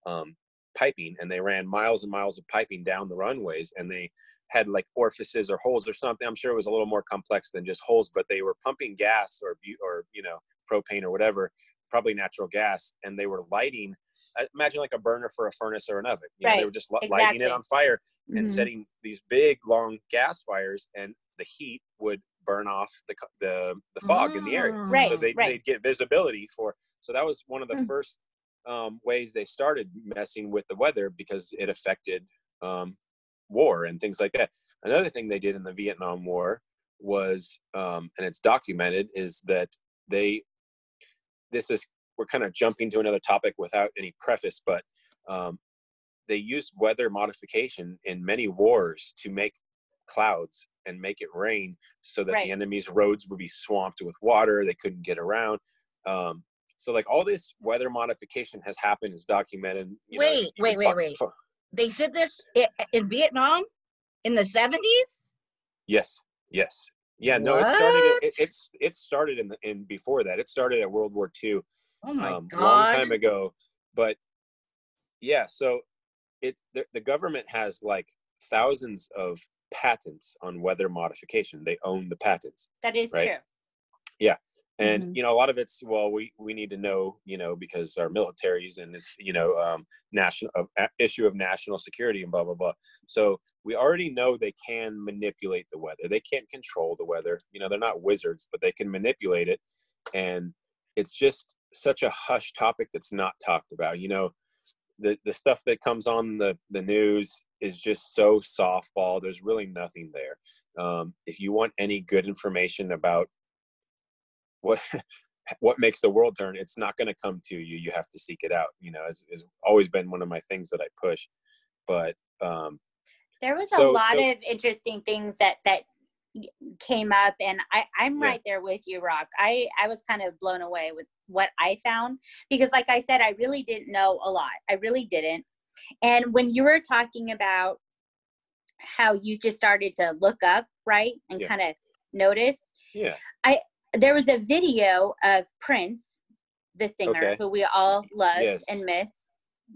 Speaker 5: um, piping and they ran miles and miles of piping down the runways, and they had like orifices or holes or something. I'm sure it was a little more complex than just holes, but they were pumping gas or or you know propane or whatever, probably natural gas, and they were lighting. uh, Imagine like a burner for a furnace or an oven. You know, they were just li- lighting it on fire and
Speaker 3: Mhm.
Speaker 5: setting these big long gas fires, and the heat would burn off the the, the fog in the area.
Speaker 4: Mm.
Speaker 1: Right,
Speaker 5: So they
Speaker 1: right.
Speaker 5: they'd get visibility for. So that was one of the
Speaker 3: Hmm.
Speaker 5: first um, ways they started messing with the weather because it affected um, war and things like that. Another thing they did in the Vietnam War was, um, and it's documented, is that they. This is we're kind of jumping to another topic without any preface, but um, they used weather modification in many wars to make clouds and make it rain so that
Speaker 1: Right.
Speaker 5: the enemy's roads would be swamped with water they couldn't get around um, so like all this weather modification has happened is documented you know,
Speaker 4: Wait, wait, wait, wait. They did this in Vietnam in the 70s?
Speaker 5: yes yes yeah no it started it, it's it started in the in before that it started at world war ii
Speaker 4: Oh my
Speaker 5: um,
Speaker 4: God.
Speaker 5: long time ago. But yeah, so it the, the government has like thousands of patents on weather modification. They own the patents,
Speaker 1: That is
Speaker 5: Right.
Speaker 1: true. Yeah.
Speaker 5: And
Speaker 3: Mhm.
Speaker 5: you know a lot of it's well, we we need to know, you know, because our militaries and it's you know um, national uh, issue of national security and blah blah blah. So we already know they can manipulate the weather. They can't control the weather. You know, they're not wizards, but they can manipulate it, and it's just such a hush topic that's not talked about. You know, the the stuff that comes on the the news is just so softball. There's really nothing there. Um, if you want any good information about what what makes the world turn, it's not going to come to you. You have to seek it out. You know, has always been one of my things that I push. But um,
Speaker 1: There was
Speaker 5: So-
Speaker 1: a lot
Speaker 5: so-
Speaker 1: of interesting things that that came up and I, I'm right there with you, Rock. I, I was kind of blown away with what I found because like I said, I really didn't know a lot. I really didn't. And when you were talking about how you just started to look up, right? And
Speaker 5: Yeah.
Speaker 1: kind of notice,
Speaker 5: yeah, I
Speaker 1: there was a video of Prince, the singer
Speaker 5: Okay.
Speaker 1: who we all love
Speaker 5: Yes.
Speaker 1: and miss.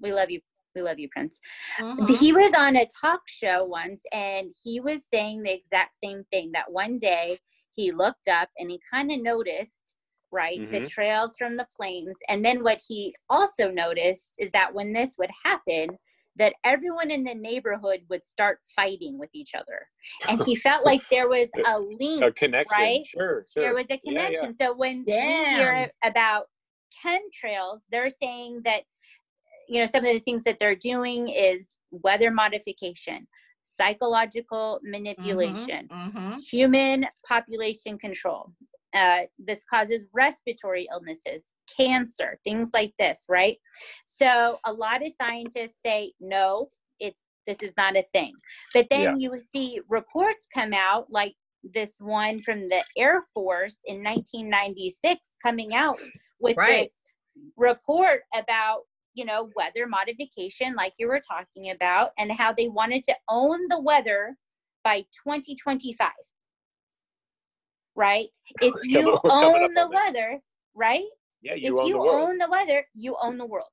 Speaker 1: We love you. We love you, Prince
Speaker 4: Mhm.
Speaker 1: he was on a talk show once and he was saying the exact same thing that one day he looked up and he kind of noticed right? The
Speaker 5: Mhm.
Speaker 1: trails from the planes. And then what he also noticed is that when this would happen, that everyone in the neighborhood would start fighting with each other. And he felt like there was a link
Speaker 5: A connection.
Speaker 1: Right?
Speaker 5: Sure, sure.
Speaker 1: there was a
Speaker 5: Yeah, yeah.
Speaker 1: connection. So when we hear
Speaker 4: Damn.
Speaker 1: about chemtrails, they're saying that you know some of the things that they're doing is weather modification, psychological manipulation,
Speaker 4: Mhm.
Speaker 1: human population control. Uh, this causes respiratory illnesses, cancer, things like this, right? So a lot of scientists say no, it's this is not a thing. But then you see reports come out like this one from the Air Force in 1996 coming out with
Speaker 4: Right.
Speaker 1: this report about you know weather modification like you were talking about and how they wanted to own the weather by 2025 right if you
Speaker 5: coming- we're coming
Speaker 1: own the
Speaker 5: on that.
Speaker 1: weather right
Speaker 5: Yeah,
Speaker 1: if
Speaker 5: you own
Speaker 1: you
Speaker 5: the world.
Speaker 1: own the weather you own the world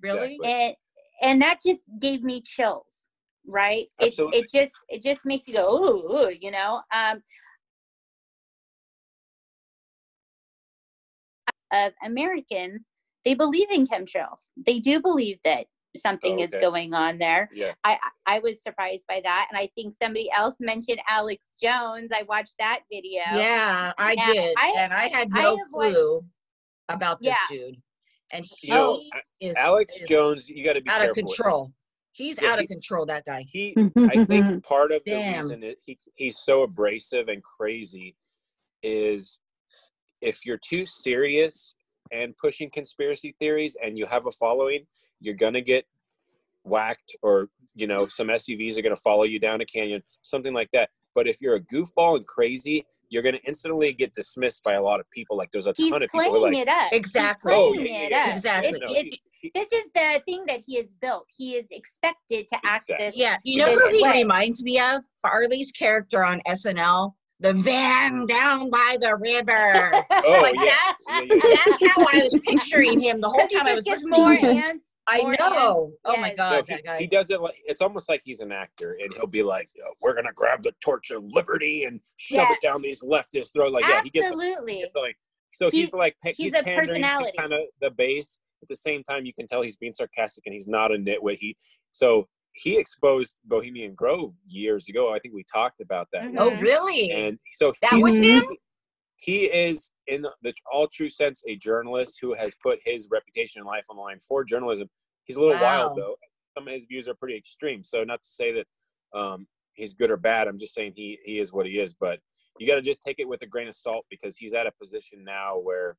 Speaker 4: Really?
Speaker 5: Exactly.
Speaker 1: and and that just gave me chills right it, it just it just makes you go ooh, ooh you know um of americans they believe in chemtrails they do believe that something
Speaker 5: Oh,
Speaker 1: is going on there
Speaker 5: Yeah.
Speaker 1: I I was surprised by that, and I think somebody else mentioned Alex Jones. I watched that video.
Speaker 4: Yeah, I
Speaker 1: Yeah,
Speaker 4: did.
Speaker 1: I-
Speaker 4: and I had
Speaker 1: I
Speaker 4: no
Speaker 1: watched-
Speaker 4: clue about this
Speaker 1: Yeah.
Speaker 4: dude. And he
Speaker 5: You know,
Speaker 4: is
Speaker 5: Alex
Speaker 4: is
Speaker 5: Jones, you got to be
Speaker 4: out
Speaker 5: careful.
Speaker 4: of control. He's
Speaker 5: Yeah,
Speaker 4: out of control, that guy.
Speaker 5: He, I think part of the reason it, he he's so abrasive and crazy is if you're too serious and pushing conspiracy theories and you have a following, you're gonna get whacked, or you know, some SUVs are gonna follow you down a canyon, something like that. But if you're a goofball and crazy, you're gonna instantly get dismissed by a lot of people. Like there's a
Speaker 1: He's
Speaker 5: ton of people
Speaker 1: playing
Speaker 5: who like,
Speaker 1: it up. He's
Speaker 4: Exactly.
Speaker 5: oh yeah,
Speaker 1: it
Speaker 5: yeah,
Speaker 1: up.
Speaker 5: yeah,
Speaker 4: Exactly.
Speaker 5: No,
Speaker 1: It's,
Speaker 5: he-
Speaker 1: this is the thing that he has built. He is expected to act
Speaker 5: Exactly.
Speaker 1: this.
Speaker 4: Yeah, you know who he
Speaker 1: way.
Speaker 4: reminds me of? Farley's character on SNL, the van down by the river.
Speaker 5: oh
Speaker 4: like
Speaker 5: yeah,
Speaker 4: that's
Speaker 5: yeah, yeah, yeah.
Speaker 4: that's how I was picturing him the whole time I was
Speaker 1: gets
Speaker 4: listening.
Speaker 1: more
Speaker 4: to him.
Speaker 1: ants.
Speaker 4: I
Speaker 1: more
Speaker 4: know. Oh my
Speaker 1: Yes.
Speaker 4: god,
Speaker 5: No,
Speaker 4: that
Speaker 5: he,
Speaker 4: guy.
Speaker 5: he does it like it's almost like he's an actor, and he'll be like, "Yo, "We're gonna grab the torch of liberty and shove
Speaker 1: Yeah.
Speaker 5: it down these leftists' throat." Like, yeah, he gets, he
Speaker 1: Absolutely.
Speaker 5: gets like, so he's,
Speaker 1: He's-
Speaker 5: like,
Speaker 1: he's
Speaker 5: he's,
Speaker 1: a personality.
Speaker 5: kind of the base. At the same time, you can tell he's being sarcastic, and he's not a nitwit. He so he exposed Bohemian Grove years ago. I think we talked about that.
Speaker 1: Mhm.
Speaker 4: oh really?
Speaker 5: And so
Speaker 4: That was him?
Speaker 5: he is in the all true sense a journalist who has put his reputation and life on the line for journalism he's a little
Speaker 4: Wow.
Speaker 5: wild though some of his views are pretty extreme so not to say that um, he's good or bad i'm just saying he he is what he is but you got to just take it with a grain of salt because he's at a position now where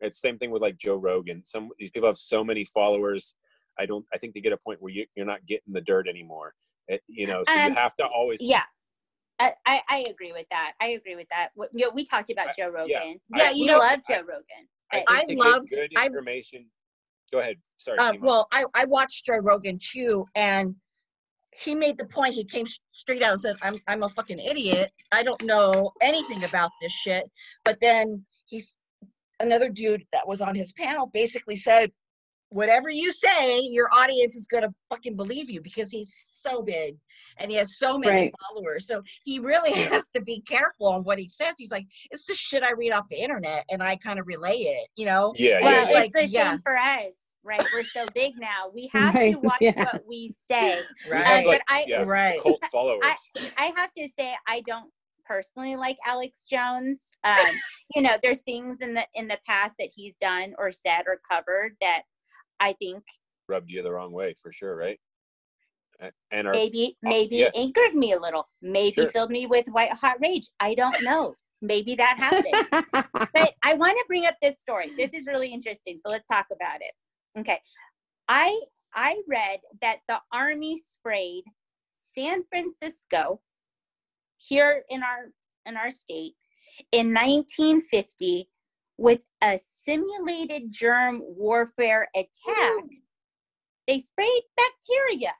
Speaker 5: it's same thing with like joe rogan some these people have so many followers i don't i think they get a point where you, you're not getting the dirt anymore It- you know so
Speaker 1: Um,
Speaker 5: you have to always
Speaker 1: Yeah. I, I, I agree with that. I agree with that. What- You know, we talked about
Speaker 5: I-
Speaker 1: Joe Rogan.
Speaker 5: yeah.
Speaker 4: Yeah,
Speaker 5: I-
Speaker 4: you
Speaker 1: we
Speaker 4: know,
Speaker 1: love
Speaker 5: I-
Speaker 1: Joe Rogan.
Speaker 5: I,
Speaker 1: but-
Speaker 5: think
Speaker 4: I
Speaker 5: to
Speaker 4: loved-
Speaker 5: get good
Speaker 4: I-
Speaker 5: information. Go ahead. Sorry.
Speaker 4: Um,
Speaker 5: Timo.
Speaker 4: well, I, I watched Joe Rogan too, and he made the point. He came straight out and said, "I'm I'm a fucking idiot. I don't know anything about this shit." But then he's another dude that was on his panel basically said, "Whatever you say, your audience is gonna fucking believe you because he's so big and he has so many
Speaker 3: Right.
Speaker 4: followers. So he really has to be careful on what he says. He's like, it's the shit I read off the internet, and I kind of relay it. You know."
Speaker 5: yeah,
Speaker 1: well,
Speaker 5: yeah,
Speaker 1: it's
Speaker 5: yeah.
Speaker 4: like,
Speaker 1: the
Speaker 4: yeah.
Speaker 1: same for us, right? We're so big now. We have
Speaker 3: Right,
Speaker 1: to watch
Speaker 3: yeah.
Speaker 1: what we say.
Speaker 4: Right.
Speaker 5: have, like,
Speaker 1: but I,
Speaker 5: yeah,
Speaker 4: Right.
Speaker 5: cult followers.
Speaker 1: I have to say I don't personally like Alex Jones. Um, you know, there's things in the in the past that he's done or said or covered that I think
Speaker 5: Rubbed you the wrong way for sure, right? And our
Speaker 1: maybe
Speaker 5: uh,
Speaker 1: maybe
Speaker 5: yeah.
Speaker 1: angered me a little. Maybe
Speaker 5: Sure.
Speaker 1: filled me with white hot rage. I don't know. Maybe that happened. but I want to bring up this story. This is really interesting. So let's talk about it. Okay. I I read that the army sprayed San Francisco here in our in our state in 1950 with a simulated germ warfare attack. They sprayed bacteria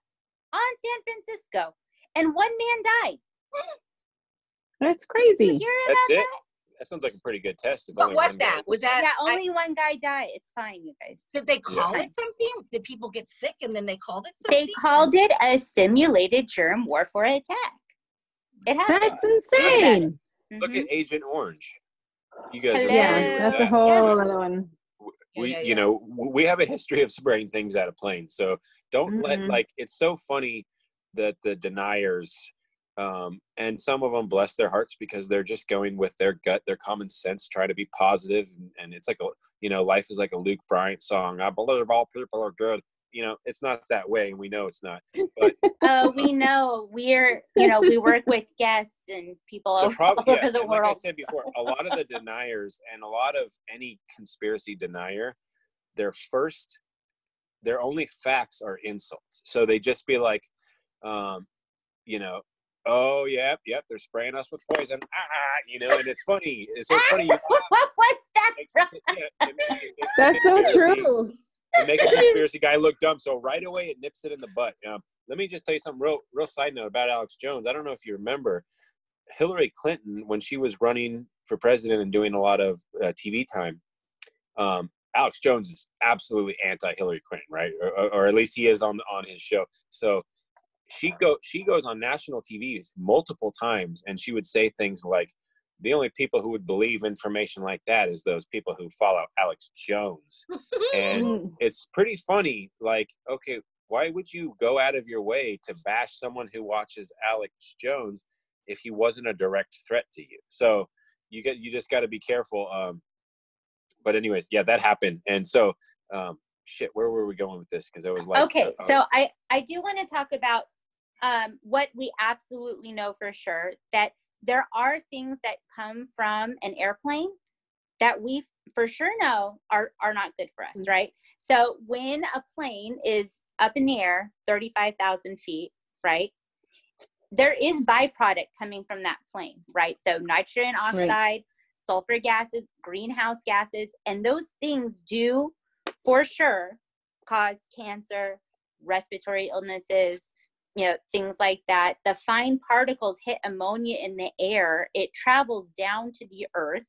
Speaker 1: on San Francisco and one man died.
Speaker 3: That's
Speaker 1: Did you
Speaker 3: crazy.
Speaker 1: hear
Speaker 5: That's it? That sounds like a pretty good test. If
Speaker 4: What
Speaker 5: only
Speaker 4: was
Speaker 5: one guy-
Speaker 4: that? Was
Speaker 1: that?
Speaker 4: that
Speaker 1: Yeah,
Speaker 4: I-
Speaker 1: only one guy died. It's fine, you guys.
Speaker 4: Did they call
Speaker 1: Yeah.
Speaker 4: it something? Did people get sick and then they called it
Speaker 1: They called it a simulated germ warfare attack. It happened.
Speaker 3: That's insane.
Speaker 5: Look
Speaker 1: Mhm.
Speaker 5: at Agent Orange. You guys are
Speaker 3: Yeah,
Speaker 5: familiar with
Speaker 3: that's a whole
Speaker 1: Yeah.
Speaker 3: other one.
Speaker 5: We
Speaker 4: yeah,
Speaker 5: you know we have a history of spraying things out of planes so don't let
Speaker 3: Mhm.
Speaker 5: like it's so funny that the deniers um and some of them bless their hearts because they're just going with their gut their common sense try to be positive and, and it's like a you know life is like a luke bryan song i believe all people are good you know it's not that way and we know it's not but
Speaker 1: Oh, we know we're you know we work with guests and people
Speaker 5: the
Speaker 1: over,
Speaker 5: problem,
Speaker 1: all
Speaker 5: yeah,
Speaker 1: over the world.
Speaker 5: like I said before, a lot of the deniers and a lot of any conspiracy denier, their first, their only facts are insults. So they just be like, um, you know, oh yep, yep, they're spraying us with poison, ah, ah," you know, and it's funny. It's so funny.
Speaker 1: What was that?
Speaker 5: makes, yeah, it, it makes
Speaker 3: That's so true.
Speaker 5: And make a conspiracy guy look dumb. So right away, it nips it in the butt. Um, let me just tell you something real, real side note about Alex Jones. I don't know if you remember Hillary Clinton when she was running for president and doing a lot of uh, TV time. Um, Alex Jones is absolutely anti-Hillary Clinton, right? Or, or, or at least he is on on his show. So she go she goes on national TV multiple times, and she would say things like, "The only people who would believe information like that is those people who follow Alex Jones." and it's pretty funny like okay why would you go out of your way to bash someone who watches alex jones if he wasn't a direct threat to you? So you get you just got to be careful um but anyways yeah that happened. And so um shit where were we going with this? Because it was like
Speaker 1: okay,
Speaker 5: uh,
Speaker 1: so I I do want to talk about um, what we absolutely know for sure that there are things that come from an airplane that we for sure know are are not good for us,
Speaker 3: Mhm.
Speaker 1: right? So when a plane is up in the air, thirty five thousand feet, right? There is byproduct coming from that plane, right? So nitrogen oxide, sulfur gases, greenhouse gases, and those things do for sure cause cancer, respiratory illnesses, you know, things like that. The fine particles hit ammonia in the air, it travels down to the earth,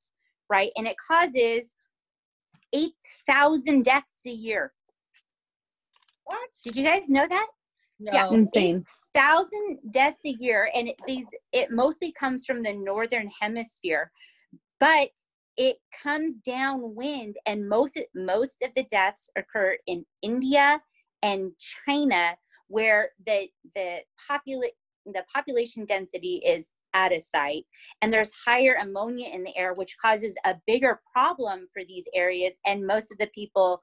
Speaker 1: right? And it causes 8,000 deaths a year.
Speaker 4: What?
Speaker 1: Did you guys know that?
Speaker 4: No.
Speaker 1: Yeah.
Speaker 3: Insane.
Speaker 1: thousand deaths a year, and it, these it mostly comes from the northern hemisphere, but it comes downwind, and most most of the deaths occur in India and China, where the the popula- the population density is at a site, and there's higher ammonia in the air, which causes a bigger problem for these areas, and most of the people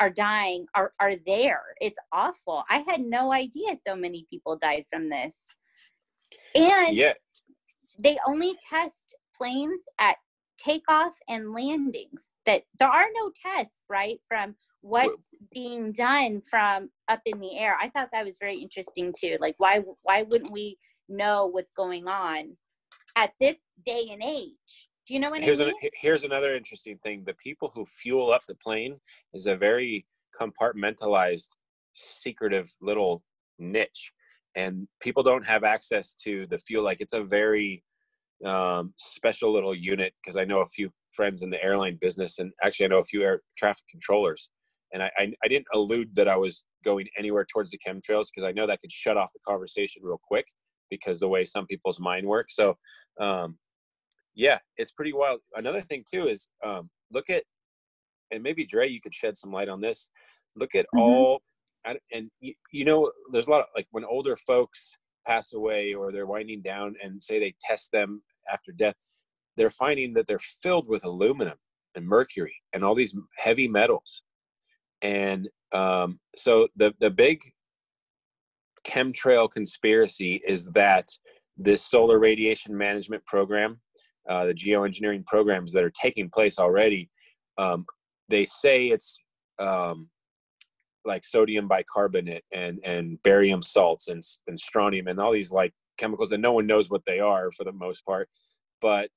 Speaker 1: are dying are are there. It's awful. I had no idea so many people died from this. And
Speaker 5: yeah
Speaker 1: they only test planes at takeoff and landings. That there are no tests, right, from what's being done from up in the air. I thought that was very interesting too. Like why why wouldn't we know what's going on at this day and age? Do you know what
Speaker 5: here's
Speaker 1: I mean?
Speaker 5: he- here's another interesting thing the people who fuel up the plane is a very compartmentalized secretive little niche and people don't have access to the fuel like it's a very um, special little unit because i know a few friends in the airline business and actually i know a few air traffic controllers and i i, I didn't allude that i was going anywhere towards the chemtrails because i know that could shut off the conversation real quick because the way some people's mind work so um, yeah, it's pretty wild. Another thing too is um, look at, and maybe Dre, you could shed some light on this. Look at
Speaker 3: Mhm.
Speaker 5: all, and, and you, you know, there's a lot of like when older folks pass away or they're winding down, and say they test them after death, they're finding that they're filled with aluminum and mercury and all these heavy metals, and um, so the the big chemtrail conspiracy is that this solar radiation management program uh, the geoengineering programs that are taking place already, um, they say it's um, like sodium bicarbonate and and barium salts and, and strontium and all these like chemicals that no one knows what they are for the most part. But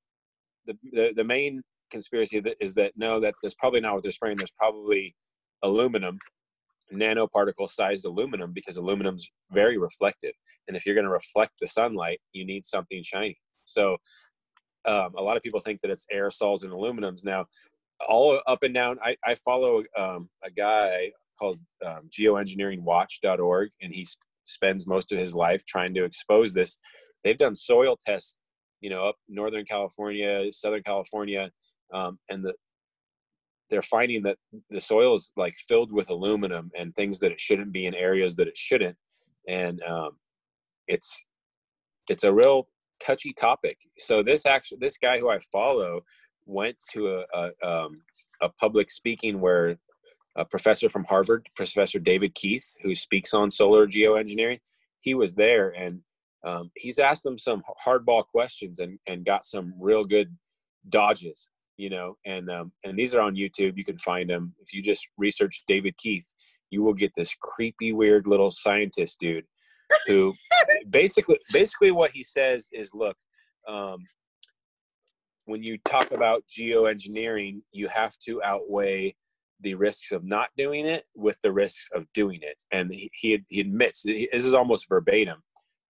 Speaker 5: the the, the main conspiracy is that no, that that's probably not what they're spraying. There's probably aluminum, nanoparticle sized aluminum, because aluminum's very reflective, and if you're going to reflect the sunlight, you need something shiny. So um, a lot of people think that it's aerosols and aluminums. Now, all up and down, I, I follow um, a guy called um, geoengineeringwatch.org, and he s- spends most of his life trying to expose this. They've done soil tests you know, up Northern California, Southern California, um, and the they're finding that the soil is like filled with aluminum and things that it shouldn't be in areas that it shouldn't, and um, it's it's a real touchy topic. So this actually, this guy who I follow went to a a, um, a public speaking where a professor from Harvard, Professor David Keith, who speaks on solar geoengineering, he was there and um, he's asked them some hardball questions and, and got some real good dodges, you know, and, um, and these are on YouTube. You can find them. If you just research David Keith, you will get this creepy, weird little scientist dude who basically, basically what he says is, look, um, when you talk about geoengineering, you have to outweigh the risks of not doing it with the risks of doing it. And he, he, he admits, this is almost verbatim,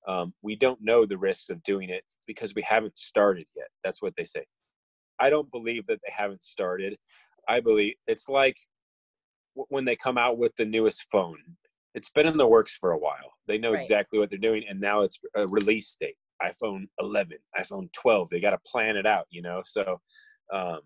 Speaker 5: um, we don't know the risks of doing it because we haven't started yet. That's what they say. I don't believe that they haven't started. I believe it's like when they come out with the newest phone. It's been in the works for a while. They know
Speaker 4: Right.
Speaker 5: exactly what they're doing, and now it's a release date. iPhone 11, iPhone 12. They got to plan it out, you know. So, um,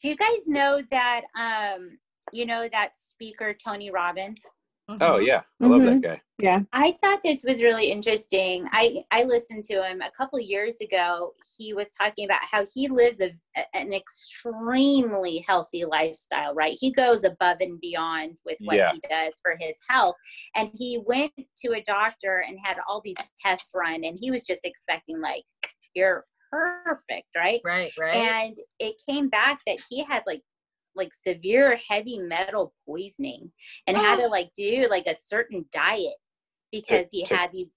Speaker 1: Do you guys know that um you know that speaker Tony Robbins?
Speaker 5: Oh
Speaker 4: Mhm.
Speaker 5: yeah, I love
Speaker 3: Mhm.
Speaker 5: that guy.
Speaker 3: Yeah.
Speaker 1: I thought this was really interesting. I I listened to him a couple years ago. He was talking about how he lives a, a- an extremely healthy lifestyle, right? He goes above and beyond with what
Speaker 5: Yeah.
Speaker 1: he does for his health. And he went to a doctor and had all these tests run and he was just expecting like you're perfect, right?
Speaker 4: Right, right.
Speaker 1: and it came back that he had like like severe heavy metal poisoning and had to like do like a certain diet because he had these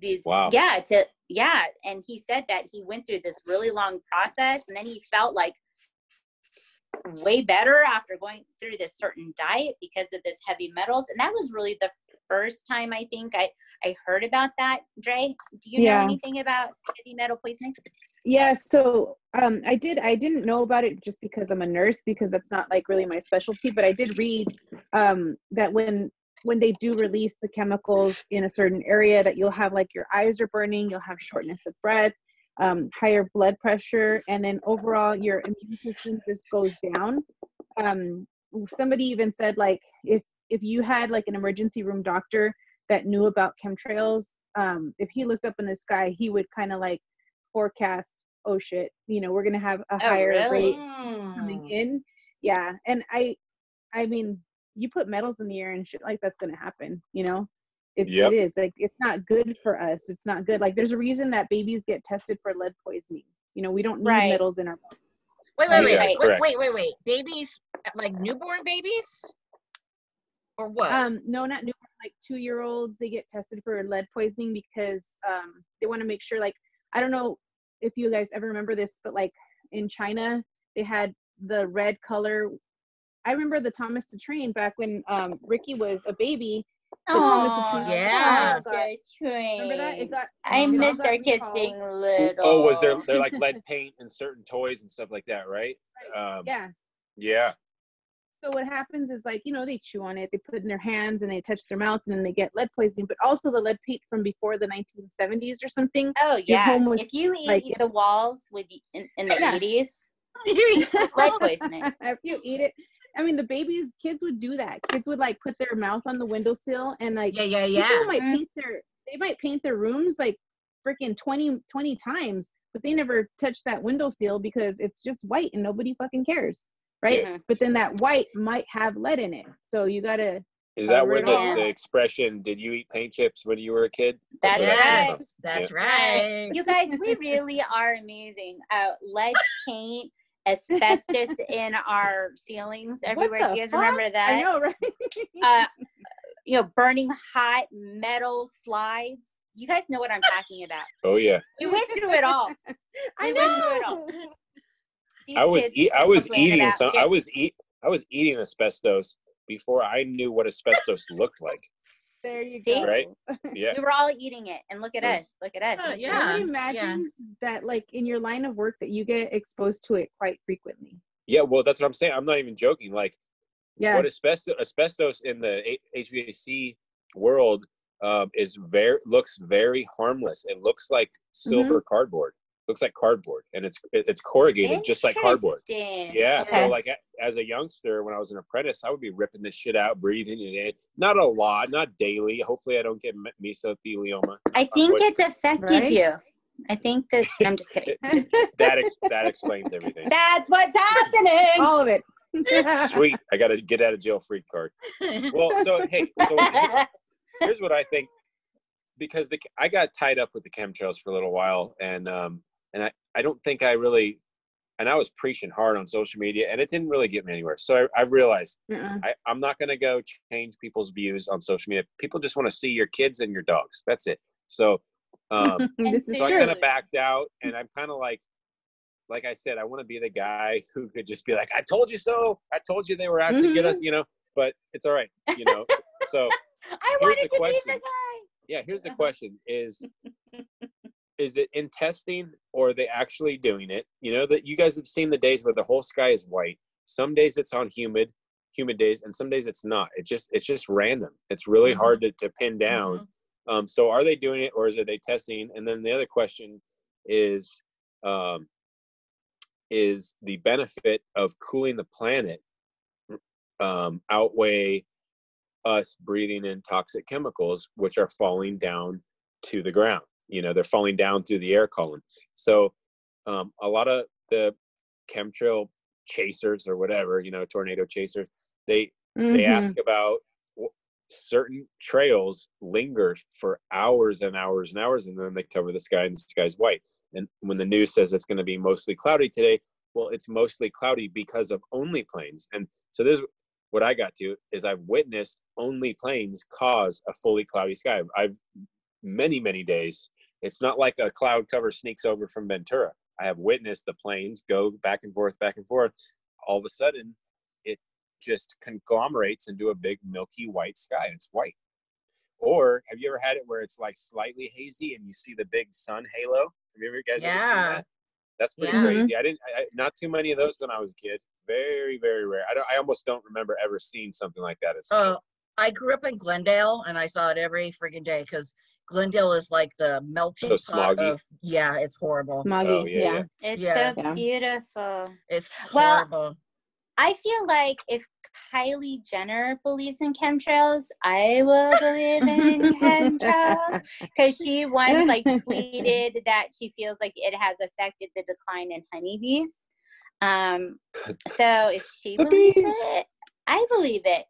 Speaker 1: these
Speaker 5: Wow.
Speaker 1: yeah to yeah and he said that he went through this really long process and then he felt like way better after going through this certain diet because of this heavy metals and that was really the first time i think i i heard about that dre do you
Speaker 3: Yeah.
Speaker 1: know anything about heavy metal poisoning
Speaker 3: Yeah, so um, I did. I didn't know about it just because I'm a nurse, because that's not like really my specialty. But I did read um, that when when they do release the chemicals in a certain area, that you'll have like your eyes are burning, you'll have shortness of breath, um, higher blood pressure, and then overall your immune system just goes down. Um, somebody even said like if if you had like an emergency room doctor that knew about chemtrails, um, if he looked up in the sky, he would kind of like forecast oh shit you know we're gonna have a higher
Speaker 1: really?
Speaker 3: rate coming in yeah and i i mean you put metals in the air and shit like that's gonna happen you know it,
Speaker 5: Yep.
Speaker 3: it is like it's not good for us it's not good like there's a reason that babies get tested for lead poisoning you know we don't need
Speaker 1: Right.
Speaker 3: metals in our bodies.
Speaker 4: Wait, wait, wait,
Speaker 5: Yeah,
Speaker 4: wait,
Speaker 5: correct.
Speaker 4: wait, wait, wait. Babies, like newborn babies, or what?
Speaker 3: um no not new like two year olds they get tested for lead poisoning because um they want to make sure like i don't know if you guys ever remember this but like in china they had the red color. I remember the thomas the train back when um ricky was a baby. The Thomas the Train- Oh, remember that? It got
Speaker 1: I miss our kids
Speaker 3: recalled.
Speaker 1: being little.
Speaker 5: Oh, was there they're like lead paint and certain toys and stuff like that, right? Um,
Speaker 3: yeah.
Speaker 5: yeah.
Speaker 3: So what happens is like you know they chew on it they put it in their hands and they touch their mouth and then they get lead poisoning but also the lead paint from before the 1970s or something
Speaker 1: Oh yeah.
Speaker 3: home was,
Speaker 1: if you eat
Speaker 3: like-
Speaker 1: the walls with in, in the
Speaker 3: Yeah.
Speaker 1: eighties, lead poisoning.
Speaker 3: if you eat it i mean the babies kids would do that kids would like put their mouth on the windowsill and like
Speaker 4: yeah, yeah,
Speaker 3: people
Speaker 4: yeah.
Speaker 3: might
Speaker 1: Mhm.
Speaker 3: paint their they might paint their rooms like freaking 20 20 times but they never touch that windowsill because it's just white and nobody fucking cares right
Speaker 1: Mhm.
Speaker 3: but then that white might have lead in it so you gotta
Speaker 5: Is that where
Speaker 3: it
Speaker 5: the, expression "Did you eat paint chips when you were a kid"?
Speaker 1: That's
Speaker 5: where that
Speaker 1: right.
Speaker 5: from.
Speaker 4: That's
Speaker 5: Yeah.
Speaker 4: right.
Speaker 1: You guys, we really are amazing. Uh, lead paint, asbestos in our ceilings everywhere.
Speaker 3: the
Speaker 1: Do you guys
Speaker 3: fuck?
Speaker 1: remember
Speaker 3: i
Speaker 1: that?
Speaker 3: know right
Speaker 1: Uh, you know, burning hot metal slides. You guys know what I'm talking about.
Speaker 5: Oh yeah.
Speaker 1: We went through it all.
Speaker 3: i
Speaker 1: we went through it all.
Speaker 3: know
Speaker 1: These
Speaker 5: I was
Speaker 1: kids
Speaker 5: eat, I was eating
Speaker 1: about
Speaker 5: some. I was eat. I was eating asbestos before I knew what asbestos looked like.
Speaker 3: there you go
Speaker 5: Right? Yeah.
Speaker 1: We were all eating it, and look at
Speaker 5: Yeah.
Speaker 1: us. Look at us.
Speaker 4: Oh,
Speaker 3: I
Speaker 4: yeah.
Speaker 3: would imagine that like in your line of work that you get exposed to it quite frequently.
Speaker 5: Yeah. Well, that's what I'm saying. I'm not even joking. Like
Speaker 3: Yeah.
Speaker 5: what asbestos asbestos in the HVAC world um, is very looks very harmless. It looks like silver cardboard. Looks like cardboard, and it's it's corrugated just like cardboard.
Speaker 1: Interesting.
Speaker 5: Yeah. So like as a youngster, when I was an apprentice, I would be ripping this shit out, breathing it in. Not a lot, not daily. Hopefully, I don't get mesothelioma.
Speaker 1: I think it's affected
Speaker 3: Right?
Speaker 1: you. I think that I'm just kidding.
Speaker 5: That ex- that explains everything.
Speaker 1: That's what's happening.
Speaker 3: All of it.
Speaker 5: Sweet. I got to get out of jail free card. Well, so hey, so here's what I think because the I got tied up with the chemtrails for a little while, and um, and I I don't think I really, and I was preaching hard on social media, and it didn't really get me anywhere. So I, I've realized. I, I'm not going to go change people's views on social media. People just want to see your kids and your dogs. That's it. So, um, so I kind of backed out, and I'm kind of like, like I said, I want to be the guy who could just be like, "I told you so. I told you they were out to get us," you know. But it's all right, you know. so
Speaker 1: I wanted to
Speaker 5: question.
Speaker 1: be the guy.
Speaker 5: yeah, here's the question: is is it in testing or are they actually doing it? You know that you guys have seen the days where the whole sky is white. Some days it's on humid, humid days, and some days it's not. It just it's just random. It's really
Speaker 4: Mhm.
Speaker 5: hard to, to pin down.
Speaker 4: Mhm.
Speaker 5: Um, so are they doing it or is it they testing? And then the other question is um, is the benefit of cooling the planet um, outweigh us breathing in toxic chemicals which are falling down to the ground you know they're falling down through the air column. So um, a lot of the chemtrail chasers or whatever you know tornado chasers they they
Speaker 3: Mhm.
Speaker 5: ask about certain trails linger for hours and hours and hours and then they cover the sky and the sky's white. And when the news says it's going to be mostly cloudy today well it's mostly cloudy because of only planes. And so this is what i got to is i've witnessed only planes cause a fully cloudy sky. I've many many days it's not like a cloud cover sneaks over from ventura i have witnessed the planes go back and forth back and forth all of a sudden it just conglomerates into a big milky white sky. It's white. Or have you ever had it where it's like slightly hazy and you see the big sun halo? Have you ever guys ever seen that? That's pretty
Speaker 4: Yeah.
Speaker 5: crazy. I didn't. I, not too many of those when I was a kid. Very, very rare. I don't. I almost don't remember ever seeing something like that as.
Speaker 4: Oh, I grew up in Glendale and I saw it every freaking day because Glendale is like the melting
Speaker 5: So
Speaker 4: pot
Speaker 5: smoggy.
Speaker 4: of yeah, it's horrible.
Speaker 3: Smoggy.
Speaker 5: Oh, yeah,
Speaker 3: yeah.
Speaker 5: yeah.
Speaker 1: It's
Speaker 4: Yeah.
Speaker 1: so
Speaker 3: Yeah.
Speaker 1: beautiful.
Speaker 4: It's
Speaker 1: Well,
Speaker 4: horrible.
Speaker 1: I feel like if Kylie Jenner believes in chemtrails, I will believe in chemtrails because she once like tweeted that she feels like it has affected the decline in honeybees. Um, so if she
Speaker 5: The
Speaker 1: believes
Speaker 5: bees.
Speaker 1: it, I believe it.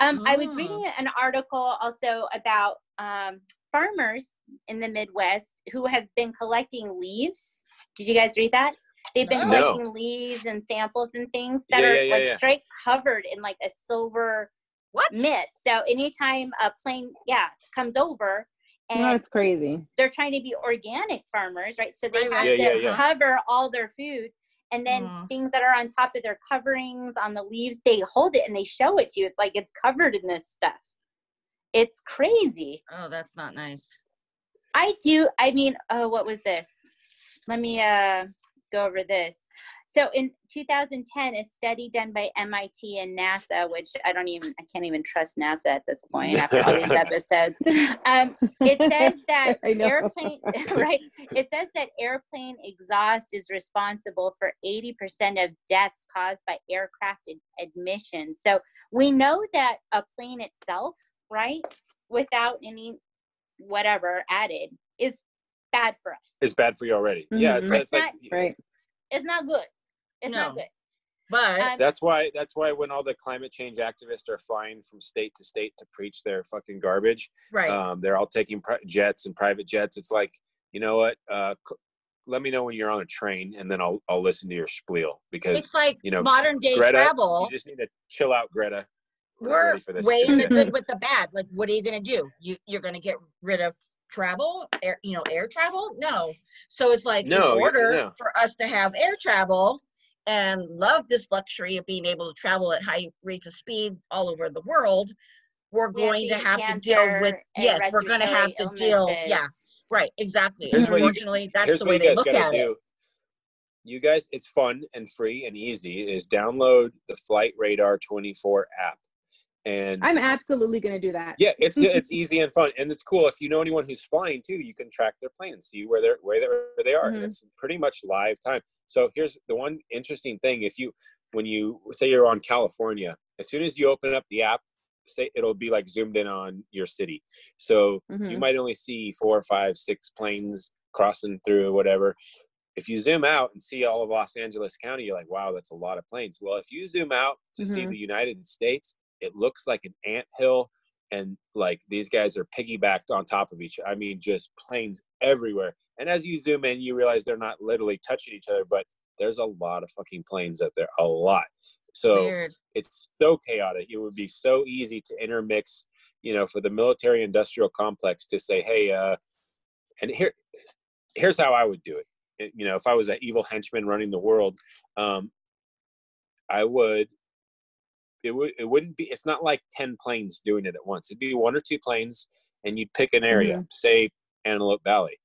Speaker 1: Um, I was
Speaker 4: Mm.
Speaker 1: reading an article also about um, farmers in the Midwest who have been collecting leaves. Did you guys read that? They've been
Speaker 4: No.
Speaker 1: collecting leaves and samples and things that
Speaker 5: Yeah,
Speaker 1: are
Speaker 5: yeah, yeah,
Speaker 1: like
Speaker 5: yeah.
Speaker 1: straight covered in like a silver
Speaker 4: What?
Speaker 1: mist. So anytime a plane, yeah, comes over and
Speaker 3: No, it's crazy.
Speaker 1: they're trying to be organic farmers, right? So they
Speaker 4: Right,
Speaker 1: have
Speaker 5: right.
Speaker 1: to
Speaker 5: Yeah, yeah, yeah.
Speaker 1: cover all their food. And then
Speaker 4: Mm.
Speaker 1: things that are on top of their coverings on the leaves, they hold it and they show it to you. It's like it's covered in this stuff. It's crazy.
Speaker 4: Oh, that's not nice.
Speaker 1: I do. I mean, oh, what was this? Let me uh, go over this. So in 2010, a study done by MIT and NASA, which I don't even, I can't even trust NASA at this point after all these episodes. Um, it says that airplane, right? It says that airplane exhaust is responsible for 80% of deaths caused by aircraft ad- admissions. So we know that a plane itself, right, without any whatever added, is bad for us.
Speaker 5: It's bad for you already. Yeah, it's,
Speaker 3: Mhm.
Speaker 5: it's like
Speaker 3: Right.
Speaker 1: It's not good. It's not good.
Speaker 4: But
Speaker 1: Um,
Speaker 5: that's why that's why when all the climate change activists are flying from state to state to preach their fucking garbage,
Speaker 4: right.
Speaker 5: um, they're all taking pri- jets and private jets. It's like, you know what? Uh, c- let me know when you're on a train, and then I'll I'll listen to your spiel because
Speaker 4: it's like
Speaker 5: you know,
Speaker 4: modern day
Speaker 5: Greta,
Speaker 4: travel.
Speaker 5: you just need to chill out, Greta. We're not
Speaker 4: We're
Speaker 5: ready for this
Speaker 4: weighing the good with the bad. Like, what are you gonna do? You you're gonna get rid of travel, air you know, air travel? No. So it's like
Speaker 5: No,
Speaker 4: in order
Speaker 5: no.
Speaker 4: for us to have air travel and love this luxury of being able to travel at high rates of speed all over the world, we're
Speaker 1: we have
Speaker 4: going to have to deal with yes, we're gonna have to deal. Yeah, right, exactly.
Speaker 5: Here's what you-
Speaker 4: Unfortunately, that's the way
Speaker 5: you
Speaker 4: they look
Speaker 5: gotta
Speaker 4: at it.
Speaker 5: You guys, it's fun and free and easy. Is download the Flight Radar 24 app, and
Speaker 3: I'm absolutely gonna do that.
Speaker 5: yeah it's it's easy and fun and it's cool if you know anyone who's flying too you can track their plane and see where they're where they're where they are and
Speaker 3: Mhm.
Speaker 5: it's pretty much live time so here's the one interesting thing if you when you say you're on california as soon as you open up the app say it'll be like zoomed in on your city so you
Speaker 3: Mhm.
Speaker 5: might only see four five six planes crossing through whatever if you zoom out and see all of los angeles county you're like wow that's a lot of planes well if you zoom out to see
Speaker 3: Mhm.
Speaker 5: the united states it looks like an ant hill and like these guys are piggybacked on top of each other. i mean just planes everywhere and as you zoom in you realize they're not literally touching each other but there's a lot of fucking planes up there a lot so
Speaker 4: Weird.
Speaker 5: it's so chaotic it would be so easy to intermix you know for the military industrial complex to say hey uh and here here's how i would do it It- you know if i was an evil henchman running the world um i would it would it wouldn't be it's not like 10 planes doing it at once. It'd be one or two planes and you'd pick an area mm-hmm. say antelope valley.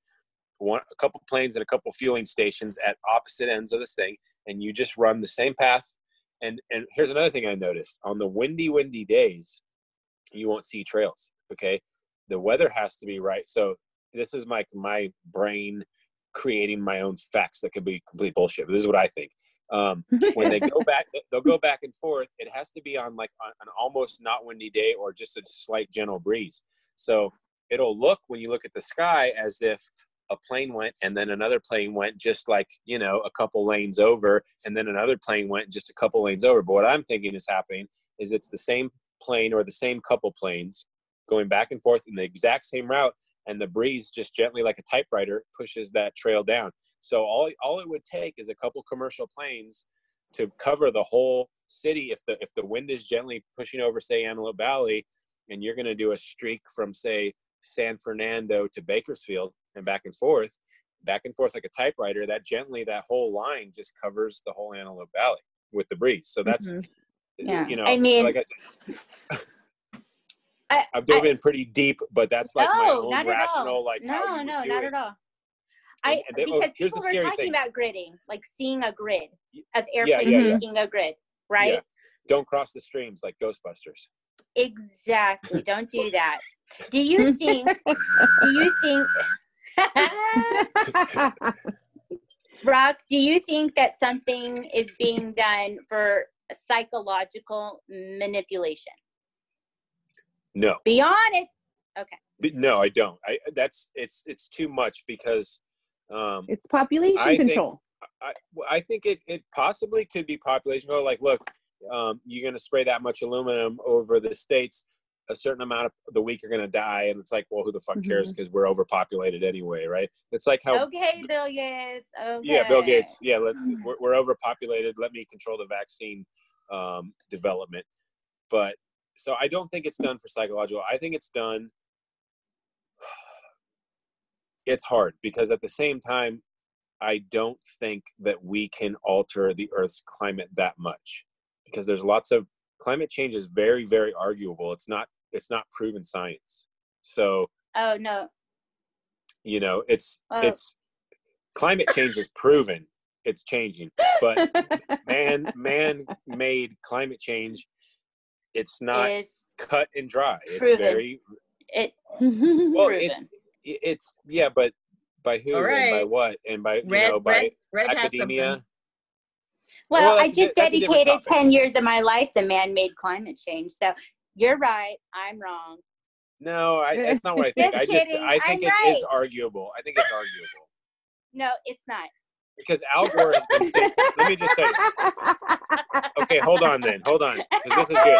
Speaker 5: One a couple planes and a couple fueling stations at opposite ends of this thing and you just run the same path. And and here's another thing i noticed. On the windy windy days you won't see trails okay? The weather has to be right. So this is my my brain creating my own facts that could be complete bullshit but this is what i think. Um, when they go back they'll go back and forth it has to be on like on an almost not windy day or just a slight gentle breeze. So it'll look when you look at the sky as if a plane went and then another plane went just like you know a couple lanes over and then another plane went just a couple lanes over. But what i'm thinking is happening is it's the same plane or the same couple planes going back and forth in the exact same route and the breeze just gently like a typewriter pushes that trail down so all, all it would take is a couple commercial planes to cover the whole city if the if the wind is gently pushing over say antelope valley and you're going to do a streak from say san fernando to bakersfield and back and forth back and forth like a typewriter that gently that whole line just covers the whole antelope valley with the breeze so that's
Speaker 3: Mhm.
Speaker 1: Yeah.
Speaker 5: you know
Speaker 1: I mean-
Speaker 5: like i said
Speaker 1: I-
Speaker 5: i've dove in pretty deep but that's like my
Speaker 1: no,
Speaker 5: own
Speaker 1: not
Speaker 5: rational
Speaker 1: all.
Speaker 5: like how
Speaker 1: no,
Speaker 5: you would
Speaker 1: no,
Speaker 5: do
Speaker 1: not
Speaker 5: it.
Speaker 1: at all.
Speaker 5: And-
Speaker 1: I
Speaker 5: and they- oh,
Speaker 1: because
Speaker 5: here's the
Speaker 1: people were talking
Speaker 5: thing.
Speaker 1: about gridding, like seeing a grid of
Speaker 5: yeah,
Speaker 1: airplanes
Speaker 5: yeah, yeah.
Speaker 1: making a grid, right?
Speaker 5: Yeah. don't cross the streams like ghostbusters
Speaker 1: Exactly. Don't do that. Do you think? do you think? Brock, do you think that something is being done for psychological manipulation?
Speaker 5: No
Speaker 1: Be honest.
Speaker 5: But no i don't i that's it's it's too much because um
Speaker 3: it's population
Speaker 5: I think-
Speaker 3: control.
Speaker 5: I, I think it, it possibly could be population control. Like, look, um, you're going to spray that much aluminum over the states, a certain amount of the week are going to die. And it's like, well, who the fuck cares? Because we're overpopulated anyway, right? It's like how,
Speaker 1: Okay, Bill Gates. Okay.
Speaker 5: yeah, Bill Gates, yeah, let, we're, we're overpopulated. Let me control the vaccine um, development. But so I don't think it's done for psychological. I think it's done. It's hard because at the same time, I don't think that we can alter the Earth's climate that much because there's lots of climate change is very, very arguable. It's not it's not proven science. So
Speaker 1: Oh no.
Speaker 5: you know it's
Speaker 1: Oh.
Speaker 5: it's climate change is proven it's changing, but man man made climate change it's not cut and dry. It's very
Speaker 1: it
Speaker 5: well. It, it's yeah, but by who
Speaker 4: All
Speaker 5: and by what and by you know by
Speaker 4: red, red
Speaker 5: academia.
Speaker 1: Well,
Speaker 5: Well,
Speaker 1: I
Speaker 5: that's a di-
Speaker 1: just
Speaker 5: a
Speaker 1: dedicated 10 years of my life to man made climate change. So you're right. I'm wrong.
Speaker 5: No, I, that's not what I think.
Speaker 1: Just
Speaker 5: I just
Speaker 1: kidding.
Speaker 5: I think
Speaker 1: I'm
Speaker 5: it is
Speaker 1: right.
Speaker 5: arguable. I think it's arguable
Speaker 1: No, it's not.
Speaker 5: Because Al Gore has been saying. let me just tell you. Okay, hold on then. Hold on, because this is good.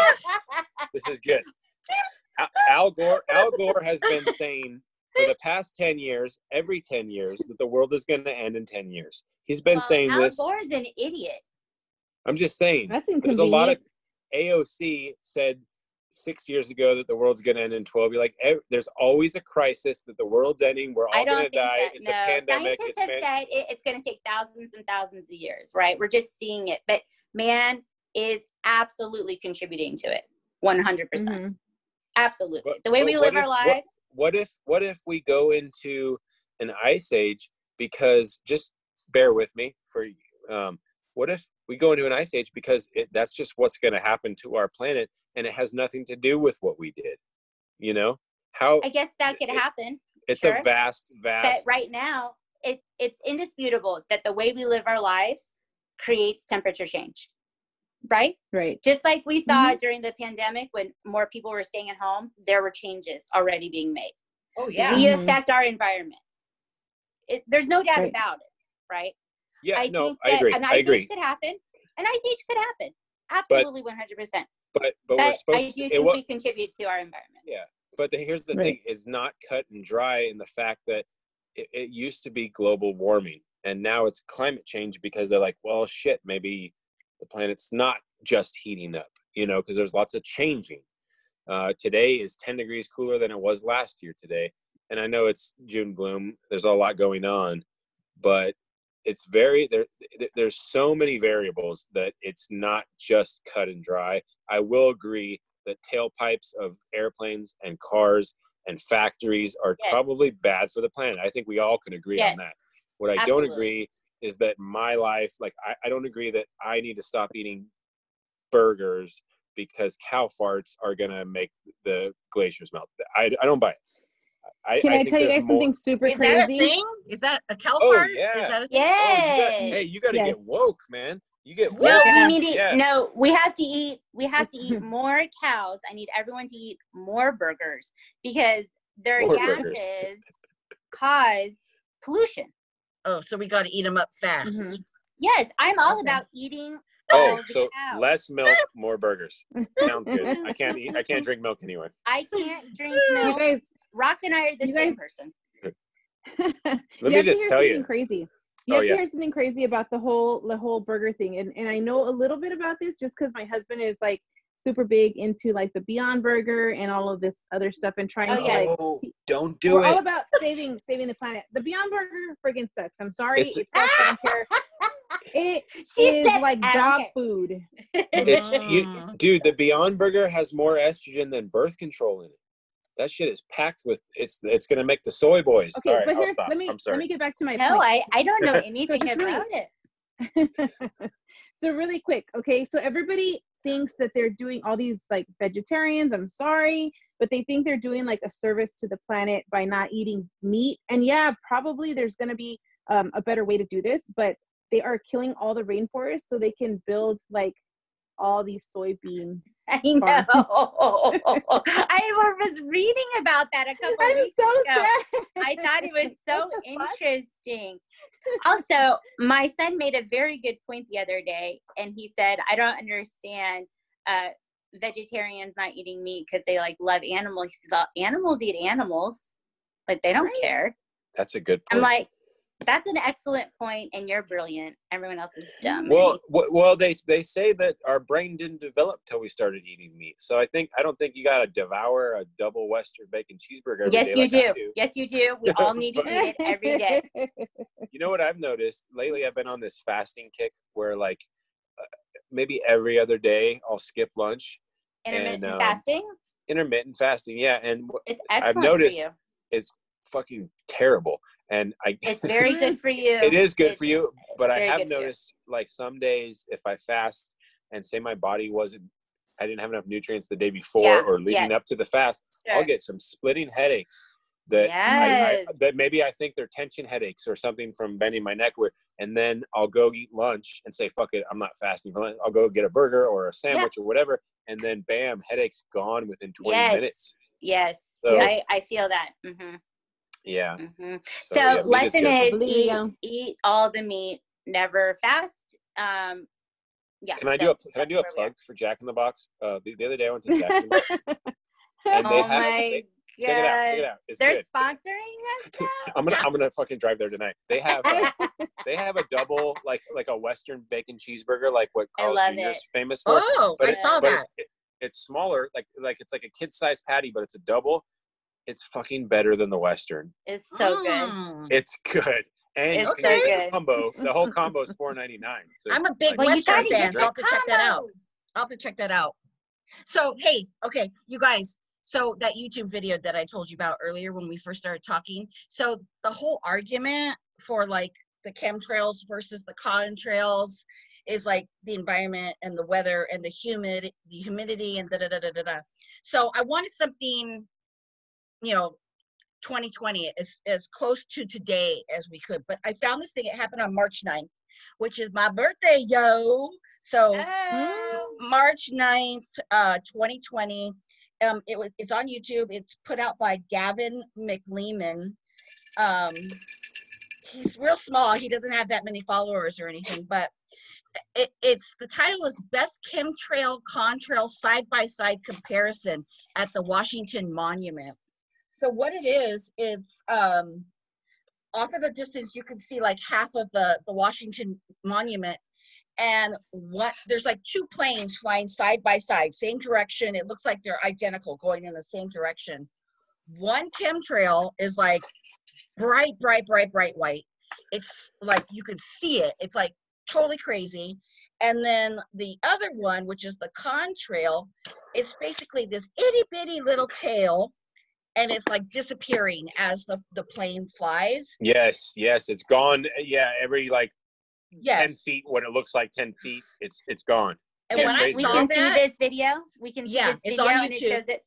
Speaker 5: This is good. Al, Al Gore Al Gore has been saying for the past 10 years, every 10 years, that the world is going to end in 10 years. He's been
Speaker 1: Well,
Speaker 5: saying
Speaker 1: Al
Speaker 5: this.
Speaker 1: is an idiot.
Speaker 5: I'm just saying.
Speaker 3: That's
Speaker 5: There's a lot of. AOC said six years ago that the world's going to end in 12. You're like, ev- there's always a crisis that the world's ending. We're all going to die.
Speaker 1: that.
Speaker 5: It's
Speaker 1: no,
Speaker 5: a pandemic.
Speaker 1: scientists
Speaker 5: It's
Speaker 1: have
Speaker 5: man-
Speaker 1: said it, it's going to take thousands and thousands of years, right? We're just seeing it, but man is absolutely contributing to it, 100%. percent
Speaker 3: Mhm.
Speaker 1: Absolutely.
Speaker 5: But-
Speaker 1: the way we
Speaker 5: what
Speaker 1: live our
Speaker 5: if- what-
Speaker 1: lives.
Speaker 5: what if what if we go into an ice age because just bear with me for um what if we go into an ice age because it, that's just what's going to happen to our planet and it has nothing to do with what we did you know how
Speaker 1: I guess that could
Speaker 5: it-
Speaker 1: happen.
Speaker 5: it's
Speaker 1: sure.
Speaker 5: a vast vast.
Speaker 1: But
Speaker 5: vast
Speaker 1: right now, it, it's indisputable that the way we live our lives creates temperature change. Right?
Speaker 3: right.
Speaker 1: Just like we saw
Speaker 3: Mm-hmm.
Speaker 1: during the pandemic when more people were staying at home, there were changes already being made.
Speaker 4: Oh yeah.
Speaker 1: We
Speaker 3: Mhm.
Speaker 1: affect our environment. It, there's no doubt
Speaker 3: Right.
Speaker 1: about it, right?
Speaker 5: Yeah
Speaker 1: I
Speaker 5: no
Speaker 1: think
Speaker 5: i
Speaker 1: that
Speaker 5: agree
Speaker 1: an
Speaker 5: i
Speaker 1: ice
Speaker 5: agree
Speaker 1: age could happen. An ice age could happen. Absolutely, 100%.
Speaker 5: but but we're supposed
Speaker 1: I
Speaker 5: to
Speaker 1: do
Speaker 5: it
Speaker 1: think
Speaker 5: wa-
Speaker 1: we contribute to our environment.
Speaker 5: Yeah, but the, here's the
Speaker 3: Right.
Speaker 5: thing is not cut and dry in the fact that it, it used to be global warming and now it's climate change because they're like well shit maybe the planet's not just heating up you know because there's lots of changing uh, today is 10 degrees cooler than it was last year today and i know it's june gloom there's a lot going on but it's very there there's so many variables that it's not just cut and dry i will agree that tailpipes of airplanes and cars and factories are
Speaker 1: Yes.
Speaker 5: probably bad for the planet. I think we all can agree
Speaker 1: Yes.
Speaker 5: on that. What I don't agree is that my life, like, I, I don't agree that I need to stop eating burgers because cow farts are going to make the glaciers melt. I, I don't buy it. I,
Speaker 3: Can I,
Speaker 5: think
Speaker 3: tell you guys
Speaker 5: more-
Speaker 3: something super
Speaker 4: Is that a
Speaker 3: crazy?
Speaker 4: thing? Is that a cow
Speaker 5: Oh,
Speaker 4: fart?
Speaker 5: yeah.
Speaker 4: Is that a thing?
Speaker 5: Oh, you got, hey, you got to get woke, man. You get woke.
Speaker 1: No, we need to
Speaker 5: Yeah.
Speaker 1: no, we have to eat we have to eat more cows. I need everyone to eat more burgers because their
Speaker 5: More
Speaker 1: gases
Speaker 5: burgers.
Speaker 1: cause pollution.
Speaker 4: Oh, so we got to eat them up fast.
Speaker 3: Mhm.
Speaker 1: Yes, I'm all
Speaker 4: Okay.
Speaker 1: about eating all
Speaker 5: Oh, so
Speaker 1: cows.
Speaker 5: less milk, more burgers. Sounds good. I can't eat. I can't drink milk anyway.
Speaker 1: I can't drink
Speaker 3: You
Speaker 1: milk.
Speaker 3: guys,
Speaker 1: Rock and I are the
Speaker 3: you
Speaker 1: same
Speaker 3: guys-
Speaker 1: person.
Speaker 5: Let
Speaker 3: you
Speaker 5: me
Speaker 3: have to
Speaker 5: just
Speaker 3: hear
Speaker 5: tell
Speaker 3: something
Speaker 5: you.
Speaker 3: crazy. You
Speaker 5: Oh,
Speaker 3: have
Speaker 5: yeah.
Speaker 3: to hear something crazy about the whole the whole burger thing, and and I know a little bit about this just because my husband is like super big into like the Beyond Burger and all of this other stuff, and trying
Speaker 1: Oh,
Speaker 3: to
Speaker 1: yes.
Speaker 3: like
Speaker 5: Oh, don't
Speaker 3: we're
Speaker 5: do
Speaker 3: all about saving saving the planet. The Beyond Burger friggin' sucks. I'm sorry,
Speaker 5: It's-
Speaker 3: it sucks. I. It
Speaker 1: She
Speaker 3: is
Speaker 1: said,
Speaker 3: like
Speaker 1: "I
Speaker 3: dog
Speaker 1: care."
Speaker 3: food.
Speaker 5: It's you, dude. The Beyond Burger has more estrogen than birth control in it. That shit is packed with. It's it's gonna make the soy boys.
Speaker 3: Okay,
Speaker 5: All right,
Speaker 3: but
Speaker 5: I'll stop.
Speaker 3: let me
Speaker 5: I'm sorry.
Speaker 3: let me get back to my
Speaker 1: No,
Speaker 3: point.
Speaker 1: I, I don't know anything
Speaker 3: just really-
Speaker 1: about it.
Speaker 3: so really quick okay so everybody thinks that they're doing all these like vegetarians i'm sorry but they think they're doing like a service to the planet by not eating meat and yeah probably there's going to be um, a better way to do this but they are killing all the rainforests so they can build like all these soybean
Speaker 1: I know.
Speaker 3: Far.
Speaker 1: I was reading about that a couple
Speaker 3: i'm
Speaker 1: weeks
Speaker 3: so
Speaker 1: ago.
Speaker 3: sad
Speaker 1: I thought it was so
Speaker 3: What the fuck?
Speaker 1: interesting. Also, my son made a very good point the other day, and he said, "I don't understand uh, vegetarians not eating meat because they like love animals. He said, "Well, animals eat animals, but they don't
Speaker 3: Right.
Speaker 1: care."
Speaker 5: That's a good
Speaker 1: I'm like, "That's an excellent point, and you're brilliant. Everyone else is dumb."
Speaker 5: well, w- well, they they say that our brain didn't develop till we started eating meat. So I think I don't think you gotta devour a double Western bacon cheeseburger. every
Speaker 1: yes, you
Speaker 5: like I
Speaker 1: do. Yes, you do. We all need to eat it every day.
Speaker 5: You know what I've noticed lately? I've been on this fasting kick where like uh, maybe every other day I'll skip lunch.
Speaker 1: Intermittent
Speaker 5: um,
Speaker 1: fasting.
Speaker 5: Intermittent fasting, yeah, and
Speaker 1: It's
Speaker 5: I've noticed it's fucking terrible. And I
Speaker 1: It's very good for you.
Speaker 5: it is good
Speaker 1: It's-
Speaker 5: for you but i have
Speaker 1: good for you.
Speaker 5: noticed like some days if i fast and say my body wasn't i didn't have enough nutrients the day before
Speaker 1: Yeah,
Speaker 5: or leading
Speaker 1: yes.
Speaker 5: up to the fast i'll get some splitting headaches that I, I, that maybe i think they're tension headaches or something from bending my neck where and then i'll go eat lunch and say fuck it i'm not fasting i'll go get a burger or a sandwich or whatever and then bam headaches gone within 20
Speaker 1: Yes.
Speaker 5: minutes
Speaker 1: Yes,
Speaker 5: So-
Speaker 1: I, I feel that. hmm
Speaker 5: yeah
Speaker 1: hmm
Speaker 5: so,
Speaker 1: So,
Speaker 5: yeah,
Speaker 1: lesson is eat, eat all the meat, never fast. Um, yeah.
Speaker 5: can i
Speaker 1: so
Speaker 5: do a can i do a
Speaker 1: that's where we are.
Speaker 5: plug for jack in the box uh the, the other day i went to jack in the box and they
Speaker 1: oh
Speaker 5: have
Speaker 1: my
Speaker 5: they, check it out check it
Speaker 1: god,
Speaker 5: out it's
Speaker 1: they're
Speaker 5: good
Speaker 1: sponsoring us now.
Speaker 5: I'm gonna I'm gonna fucking drive there tonight. They have a, they have a double like like a Western bacon cheeseburger like what
Speaker 1: I
Speaker 5: Carl's Jr. is famous for.
Speaker 4: Oh,
Speaker 5: but
Speaker 4: I
Speaker 5: it-
Speaker 4: saw
Speaker 5: but
Speaker 4: that.
Speaker 5: It's, it- it's smaller, like like it's like a kid sized patty, but it's a double. It's fucking better than the Western.
Speaker 1: It's so good.
Speaker 4: Mm.
Speaker 5: It's good. And
Speaker 1: It's
Speaker 5: you
Speaker 1: so
Speaker 5: can
Speaker 1: good.
Speaker 5: the combo. The whole combo is four ninety nine. So
Speaker 4: I'm a big
Speaker 5: like,
Speaker 1: Well,
Speaker 4: Western
Speaker 1: gotta
Speaker 5: guys
Speaker 1: get
Speaker 4: fan, so I'll have to check that out. I'll have to check that out. So, hey, okay, you guys. So that YouTube video that I told you about earlier when we first started talking. So the whole argument for like the chemtrails versus the contrails is like the environment and the weather and the humid the humidity and da da da da da da. So I wanted something, you know, 2020 as as close to today as we could. But I found this thing. It happened on March 9th, which is my birthday, yo. So
Speaker 1: Oh.
Speaker 4: March 9th, uh, 2020. Um, it was it's on YouTube. It's put out by Gavin McLeeman. Um, he's real small. He doesn't have that many followers or anything, but it, it's the title is Best Chemtrail Contrail Side by Side Comparison at the Washington Monument. So what it is, it's um, off of the distance you can see like half of the the Washington Monument. And what there's like two planes flying side by side same direction. It looks like they're identical going in the same direction. One chemtrail is like bright bright bright bright white. It's like you can see it. It's like totally crazy. And then the other one which is the contrail it's basically this itty bitty little tail and it's like disappearing as the the plane flies
Speaker 5: Yes, yes, it's gone. Yeah, every like ten feet, what it looks like ten feet, it's it's gone.
Speaker 4: and
Speaker 5: Yeah,
Speaker 4: when i
Speaker 5: crazy.
Speaker 1: we
Speaker 4: saw
Speaker 1: can
Speaker 4: that
Speaker 1: see this video. We can see
Speaker 4: Yeah,
Speaker 1: this
Speaker 4: it's
Speaker 1: video,
Speaker 4: on
Speaker 1: and it
Speaker 4: YouTube.
Speaker 1: shows it.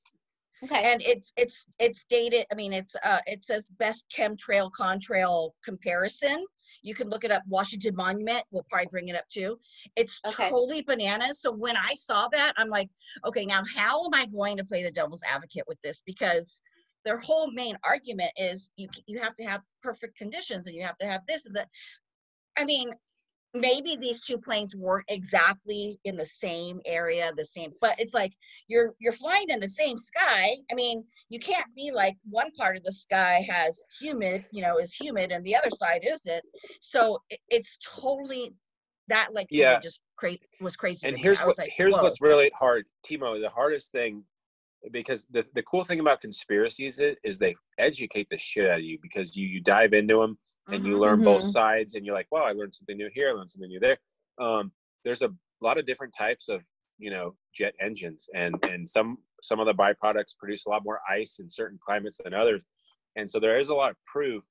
Speaker 1: Okay.
Speaker 4: and it's it's it's dated i mean it's uh it says best chemtrail contrail comparison you can look it up washington monument we'll probably bring it up too it's
Speaker 1: Okay.
Speaker 4: totally bananas so when i saw that i'm like okay now how am i going to play the devil's advocate with this because their whole main argument is you you have to have perfect conditions and you have to have this and that i mean maybe these two planes weren't exactly in the same area the same but it's like you're you're flying in the same sky i mean you can't be like one part of the sky has humid you know is humid and the other side isn't so it, it's totally that like
Speaker 5: Yeah.
Speaker 4: just crazy was crazy
Speaker 5: And here's what
Speaker 4: like,
Speaker 5: here's what's really hard, Timo. The hardest thing, because the the cool thing about conspiracies is, is they educate the shit out of you because you you dive into them and you
Speaker 4: Mhm.
Speaker 5: learn both
Speaker 3: Mhm.
Speaker 5: sides and you're like, wow, I learned something new here, I learned something new there. Um, there's a lot of different types of you know jet engines, and and some some of the byproducts produce a lot more ice in certain climates than others, and so there is a lot of proof.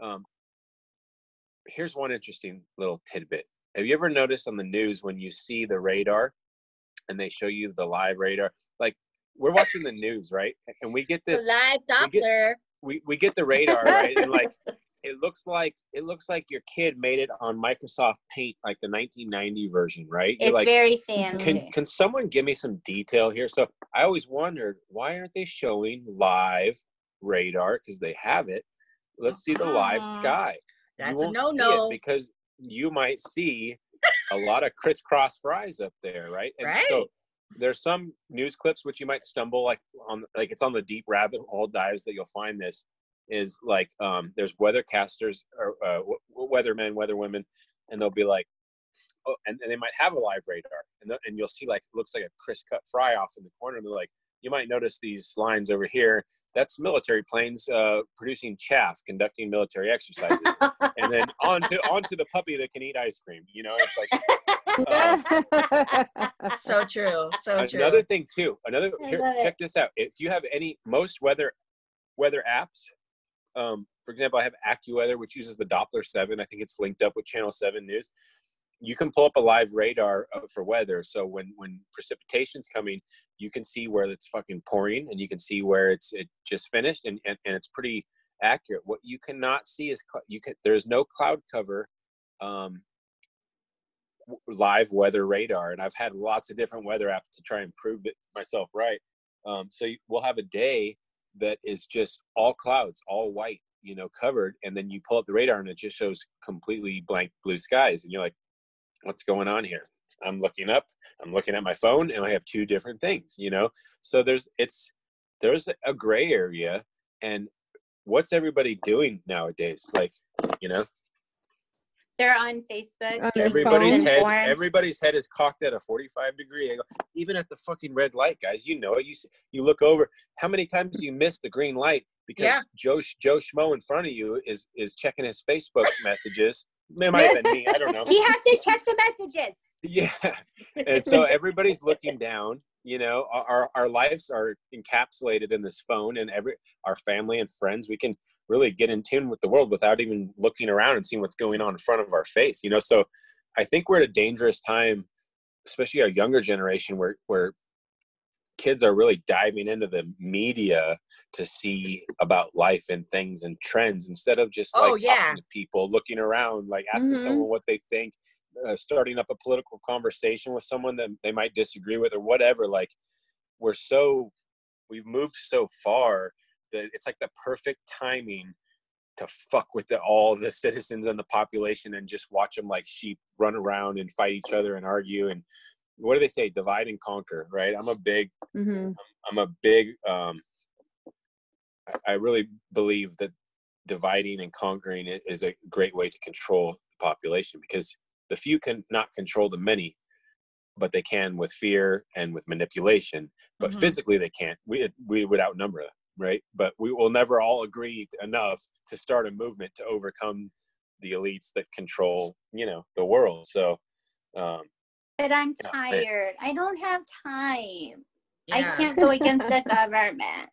Speaker 5: Um, here's one interesting little tidbit. Have you ever noticed on the news when you see the radar and they show you the live radar? Like we're watching the news, right? And we get this
Speaker 4: live
Speaker 5: we get-
Speaker 4: doppler
Speaker 5: we, we get the radar right and like it looks like it looks like your kid made it on microsoft paint like the 1990 version right
Speaker 1: it's
Speaker 5: like
Speaker 1: very fancy.
Speaker 5: can can someone give me some detail here so i always wondered why aren't they showing live radar because they have it let's see the live
Speaker 4: Uh-uh.
Speaker 5: sky
Speaker 4: That's a
Speaker 5: you won't see
Speaker 4: no-no.
Speaker 5: because you might see a lot of crisscross fries up there right and so
Speaker 4: Right.
Speaker 5: There's some news clips which you might stumble like on like it's on the deep rabbit hole dives that you'll find this is like um there's weathercasters or uh, weathermen weatherwomen and they'll be like oh and, and they might have a live radar and, the, and you'll see like it looks like a crisp cut fry off in the corner and they're like you might notice these lines over here. That's military planes uh, producing chaff conducting military exercises. And then on to on to the puppy that can eat ice cream you know it's like
Speaker 4: so true so true
Speaker 5: another thing too another here,
Speaker 1: love it.
Speaker 5: check this out if you have any most weather weather apps um for example i have accuweather which uses the doppler 7 i think it's linked up with channel 7 news you can pull up a live radar uh, for weather so when when precipitation's coming you can see where it's fucking pouring and you can see where it's it just finished and and, and it's pretty accurate what you cannot see is cl- you can there's no cloud cover um w- live weather radar and i've had lots of different weather apps to try and prove it myself right um, so we'll have a day that is just all clouds all white you know covered and then you pull up the radar and it just shows completely blank blue skies and you're like what's going on here? I'm looking up i'm looking at my phone and i have two different things you know? So there's it's there's a gray area and what's everybody doing nowadays? Like you know
Speaker 1: They're on Facebook.
Speaker 3: On
Speaker 5: everybody's head.
Speaker 1: informed.
Speaker 5: everybody's head is cocked at a 45 degree angle even at the fucking red light guys. You know it. You see, you look over. How many times do you miss the green light? Because
Speaker 4: Yeah.
Speaker 5: joe joe schmo in front of you is is checking his facebook messages. It might have been me. I don't know.
Speaker 1: He has to check the messages.
Speaker 5: yeah. And so everybody's looking down you know our- our, lives are encapsulated in this phone and every our family and friends we can really get in tune with the world without even looking around and seeing what's going on in front of our face you know so I think we're at a dangerous time, especially our younger generation, where where kids are really diving into the media to see about life and things and trends instead of just like
Speaker 4: Oh, yeah.
Speaker 5: talking to people, looking around, like asking
Speaker 3: Mhm.
Speaker 5: someone what they think, uh, starting up a political conversation with someone that they might disagree with or whatever. Like we're so we've moved so far that it's like the perfect timing to fuck with the, all the citizens and the population and just watch them like sheep run around and fight each other and argue and what do they say divide and conquer right i'm a big
Speaker 3: hmm
Speaker 5: i'm a big um I- really believe that dividing and conquering is a great way to control the population because the few can not control the many but they can with fear and with manipulation but
Speaker 4: Mhm.
Speaker 5: physically they can't we we would outnumber them right but we will never all agree enough to start a movement to overcome the elites that control you know the world so um
Speaker 1: But I'm
Speaker 5: Yeah, I-
Speaker 1: tired. I don't have time. I can't go against the government.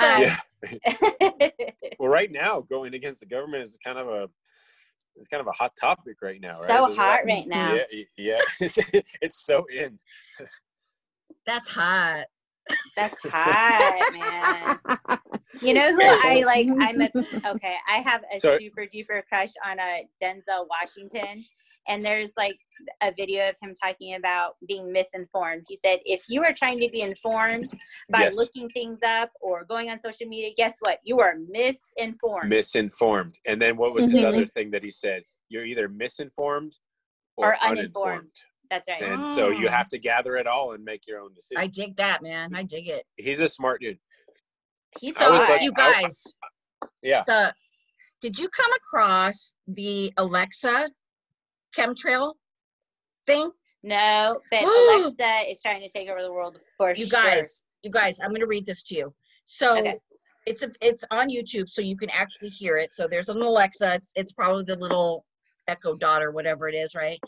Speaker 1: Um,
Speaker 5: yeah well right now going against the government is kind of a it's kind of a hot topic right now right
Speaker 1: so
Speaker 5: There's a lot-
Speaker 1: hot right now.
Speaker 5: yeah yeah it's so in
Speaker 4: That's hot.
Speaker 1: That's hot, man. You know who I like? I'm a, okay. I have a
Speaker 5: So-
Speaker 1: super duper crush on a Denzel Washington, and there's like a video of him talking about being misinformed. He said, "If you are trying to be informed by
Speaker 5: Yes.
Speaker 1: looking things up or going on social media, guess what? You are misinformed."
Speaker 5: misinformed and then what was his
Speaker 3: Mhm.
Speaker 5: other thing that he said you're either misinformed or,
Speaker 1: Or uninformed.
Speaker 5: uninformed
Speaker 1: That's right.
Speaker 5: and so you
Speaker 4: Mm.
Speaker 5: have to gather it all and make your own decision
Speaker 4: I dig that, man. I dig it.
Speaker 5: he's a smart dude
Speaker 1: He's
Speaker 5: I was
Speaker 1: hot.
Speaker 5: less-
Speaker 4: you
Speaker 5: I-
Speaker 4: guys,
Speaker 5: yeah
Speaker 4: the did you come across the Alexa chemtrail thing?
Speaker 1: No, but Alexa is trying to take over the world for
Speaker 4: You
Speaker 1: sure.
Speaker 4: guys, you guys, I'm gonna read this to you. So
Speaker 1: Okay.
Speaker 4: it's a, it's on YouTube, so you can actually hear it. So there's an Alexa. It's it's probably the little Echo Dot or whatever it is, right?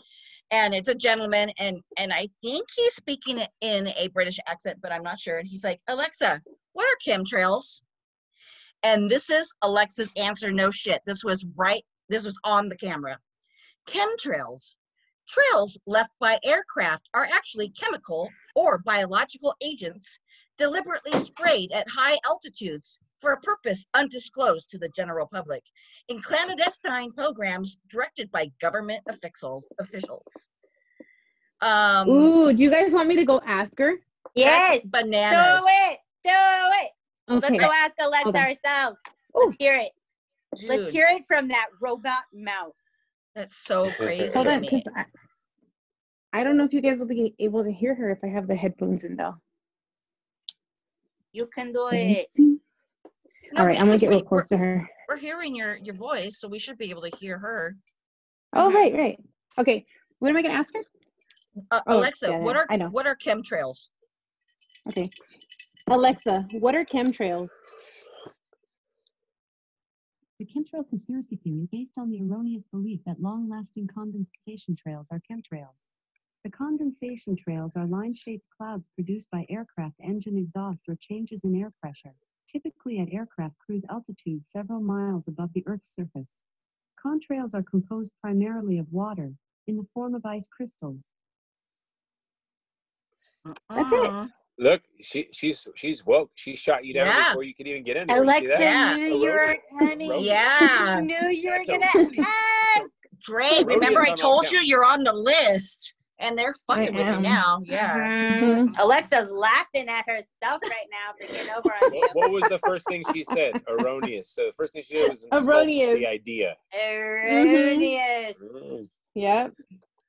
Speaker 4: And it's a gentleman, and and I think he's speaking in a British accent, but I'm not sure. And he's like, Alexa, what are chemtrails? And this is Alexa's answer. No shit. This was right. This was on the camera. Chemtrails. Trails left by aircraft are actually chemical or biological agents deliberately sprayed at high altitudes for a purpose undisclosed to the general public in clandestine programs directed by government officials. officials. Um,
Speaker 3: Ooh, do you guys want me to go ask her?
Speaker 1: Yes,
Speaker 4: that's
Speaker 1: do it, do it.
Speaker 3: Okay.
Speaker 1: Let's go ask Alexa
Speaker 3: Hold
Speaker 1: ourselves.
Speaker 3: Ooh.
Speaker 1: Let's hear it. Let's hear it from that robot mouth.
Speaker 4: That's so crazy.
Speaker 3: Hold on, because I, I don't know if you guys will be able to hear her if I have the headphones in though.
Speaker 1: You can do it.
Speaker 4: No,
Speaker 3: All right, I'm gonna get real close to her.
Speaker 4: We're hearing your your voice, so we should be able to hear her.
Speaker 3: Oh, right, right. Okay, what am I gonna ask her?
Speaker 4: Uh,
Speaker 3: Oh,
Speaker 4: Alexa,
Speaker 3: yeah,
Speaker 4: what are
Speaker 3: I know.
Speaker 4: what are chemtrails?
Speaker 3: Okay, Alexa, what are chemtrails?
Speaker 6: The chemtrail conspiracy theory is based on the erroneous belief that long-lasting condensation trails are chemtrails. The condensation trails are line-shaped clouds produced by aircraft engine exhaust or changes in air pressure, typically at aircraft cruise altitudes several miles above the Earth's surface. Contrails are composed primarily of water, in the form of ice crystals.
Speaker 3: That's it.
Speaker 5: Look she she's she's woke she shot you down
Speaker 4: Yeah.
Speaker 5: before you could even get in there.
Speaker 1: Alexa
Speaker 5: that?
Speaker 4: Yeah.
Speaker 1: knew you were coming.
Speaker 5: Erroneous.
Speaker 4: Yeah.
Speaker 1: knew you were gonna ask.
Speaker 4: Great. Remember, I told you you're on the list, and they're fucking with you now. Yeah.
Speaker 1: Mhm. Alexa's laughing at herself right now for getting over on you.
Speaker 5: what, what was the first thing she said erroneous so the first thing she did was insult
Speaker 3: Erroneous.
Speaker 5: the idea
Speaker 1: Erroneous.
Speaker 5: Mm.
Speaker 3: Yep.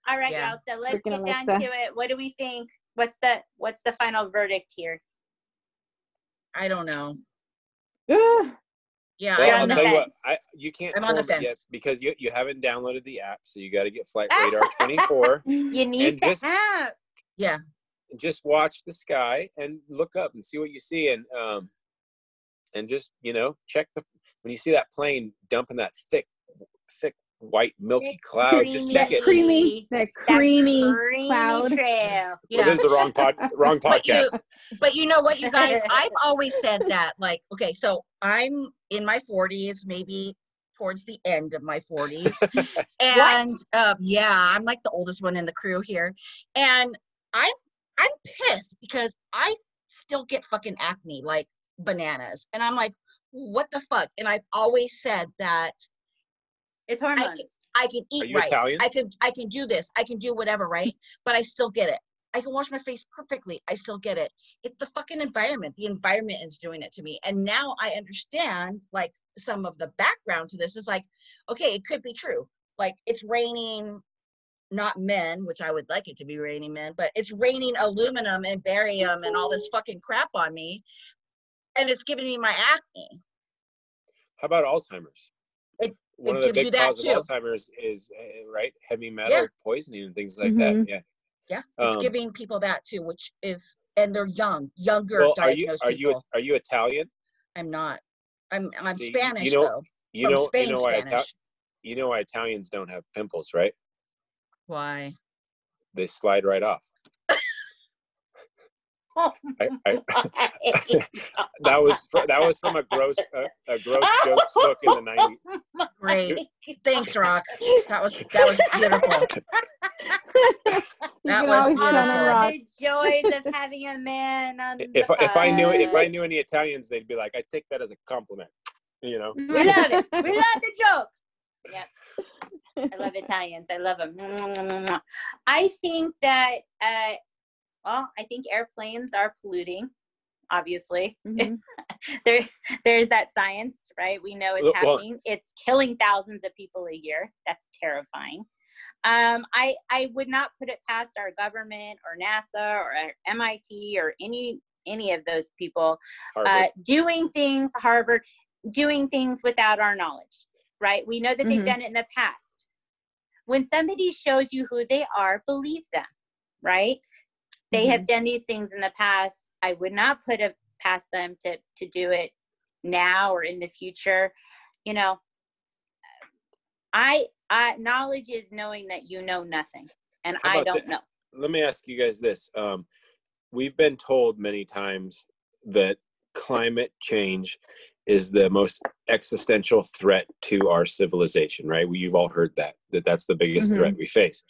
Speaker 1: All right,
Speaker 4: Yeah.
Speaker 1: y'all. So let's
Speaker 3: Freaking
Speaker 1: get down
Speaker 3: Alexa.
Speaker 1: to it. What do we think? What's the what's the final verdict here?
Speaker 4: I don't know.
Speaker 3: Ugh.
Speaker 4: Yeah.
Speaker 5: Well,
Speaker 1: You're
Speaker 4: I
Speaker 5: I'll
Speaker 1: on the
Speaker 4: don't
Speaker 5: tell
Speaker 4: know.
Speaker 5: you what,
Speaker 1: fence.
Speaker 5: I, you can't
Speaker 4: I'm on the
Speaker 5: form it yet because you, you haven't downloaded the app, so you got to get Flight Radar 24
Speaker 1: You need
Speaker 5: And
Speaker 1: the
Speaker 5: just-
Speaker 1: app.
Speaker 4: Yeah.
Speaker 5: and just watch the sky and look up and see what you see and um and just you know check the when you see that plane dumping that thick thick white milky
Speaker 1: Thick,
Speaker 5: cloud just check
Speaker 1: creamy-
Speaker 5: it.
Speaker 3: Creamy, that
Speaker 1: That
Speaker 3: creamy
Speaker 1: creamy
Speaker 3: cloud.
Speaker 1: trail.
Speaker 5: Well, this is the wrong pod, wrong
Speaker 4: But you-
Speaker 5: podcast.
Speaker 4: But you know what, you guys? I've always said that. Like, okay, so I'm in my 40s, maybe towards the end of my 40s. and uh, yeah, I'm like the oldest one in the crew here. And I'm I'm pissed because I still get fucking acne like bananas. And I'm like, what the fuck? And I've always said that
Speaker 1: It's
Speaker 4: I
Speaker 1: hormones.
Speaker 4: can, I can eat
Speaker 5: you
Speaker 4: right.
Speaker 5: Italian?
Speaker 4: I can I can do this. I can do whatever, right? But I still get it. I can wash my face perfectly. I still get it. It's the fucking environment. The environment is doing it to me. And now I understand like some of the background to this is like, okay, it could be true. Like it's raining not men, which I would like it to be raining men, but it's raining aluminum and barium and all this fucking crap on me. And it's giving me my acne.
Speaker 5: How about Alzheimer's? One
Speaker 4: it
Speaker 5: of the big causes of Alzheimer's is uh, right heavy metal poisoning and things like that.
Speaker 3: Mhm.
Speaker 5: Yeah.
Speaker 4: Yeah. It's
Speaker 5: Um,
Speaker 4: giving people that too, which is and they're young, younger
Speaker 5: Well, are you are you
Speaker 4: people.
Speaker 5: are you Italian?
Speaker 4: I'm not. I'm I'm
Speaker 5: See, you
Speaker 4: Spanish
Speaker 5: know-
Speaker 4: though.
Speaker 5: You know
Speaker 4: Spain,
Speaker 5: you know why you know why Italians don't have pimples, right?
Speaker 4: Why?
Speaker 5: They slide right off.
Speaker 1: Oh
Speaker 5: I, I, that was fr- that was from a gross uh, a gross jokes book in the nineties.
Speaker 4: Great. Thanks, Rock. That was that was beautiful. That was
Speaker 3: always count on
Speaker 4: beautiful.
Speaker 3: Rock.
Speaker 1: the joys of having a man on
Speaker 5: If
Speaker 1: the
Speaker 5: if I knew if I knew any Italians, they'd be like, I take that as a compliment. You know.
Speaker 1: we love it. We love the joke. Yep. I love Italians. I love them. I think that, uh, well, I think airplanes are polluting. Obviously,
Speaker 3: Mhm.
Speaker 1: there's there's that science, right? We know it's
Speaker 5: Well- well-
Speaker 1: happening. It's killing thousands of people a year. That's terrifying. Um, I I would not put it past our government or NASA or MIT or any any of those people uh, doing things harvard doing things without our knowledge right we know that they've
Speaker 3: Mhm.
Speaker 1: done it in the past when somebody shows you who they are believe them right they have done these things in the past i would not put it past them to to do it now or in the future you know i i knowledge is knowing that you know nothing and i don't
Speaker 5: the-
Speaker 1: know
Speaker 5: let me ask you guys this. Um, we've been told many times that climate change is the most existential threat to our civilization, right? We, you've all heard that, that that's the biggest
Speaker 3: Mhm.
Speaker 5: threat we face.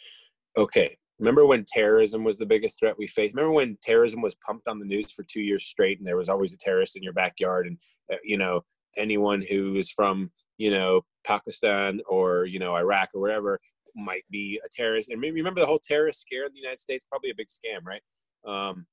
Speaker 5: Okay. Remember when terrorism was the biggest threat we faced? Remember when terrorism was pumped on the news for two years straight and there was always a terrorist in your backyard and, uh, you know, anyone who is from, you know, Pakistan or, you know, Iraq or wherever might be a terrorist. And remember the whole terrorist scare in the United States, probably a big scam, right? Um,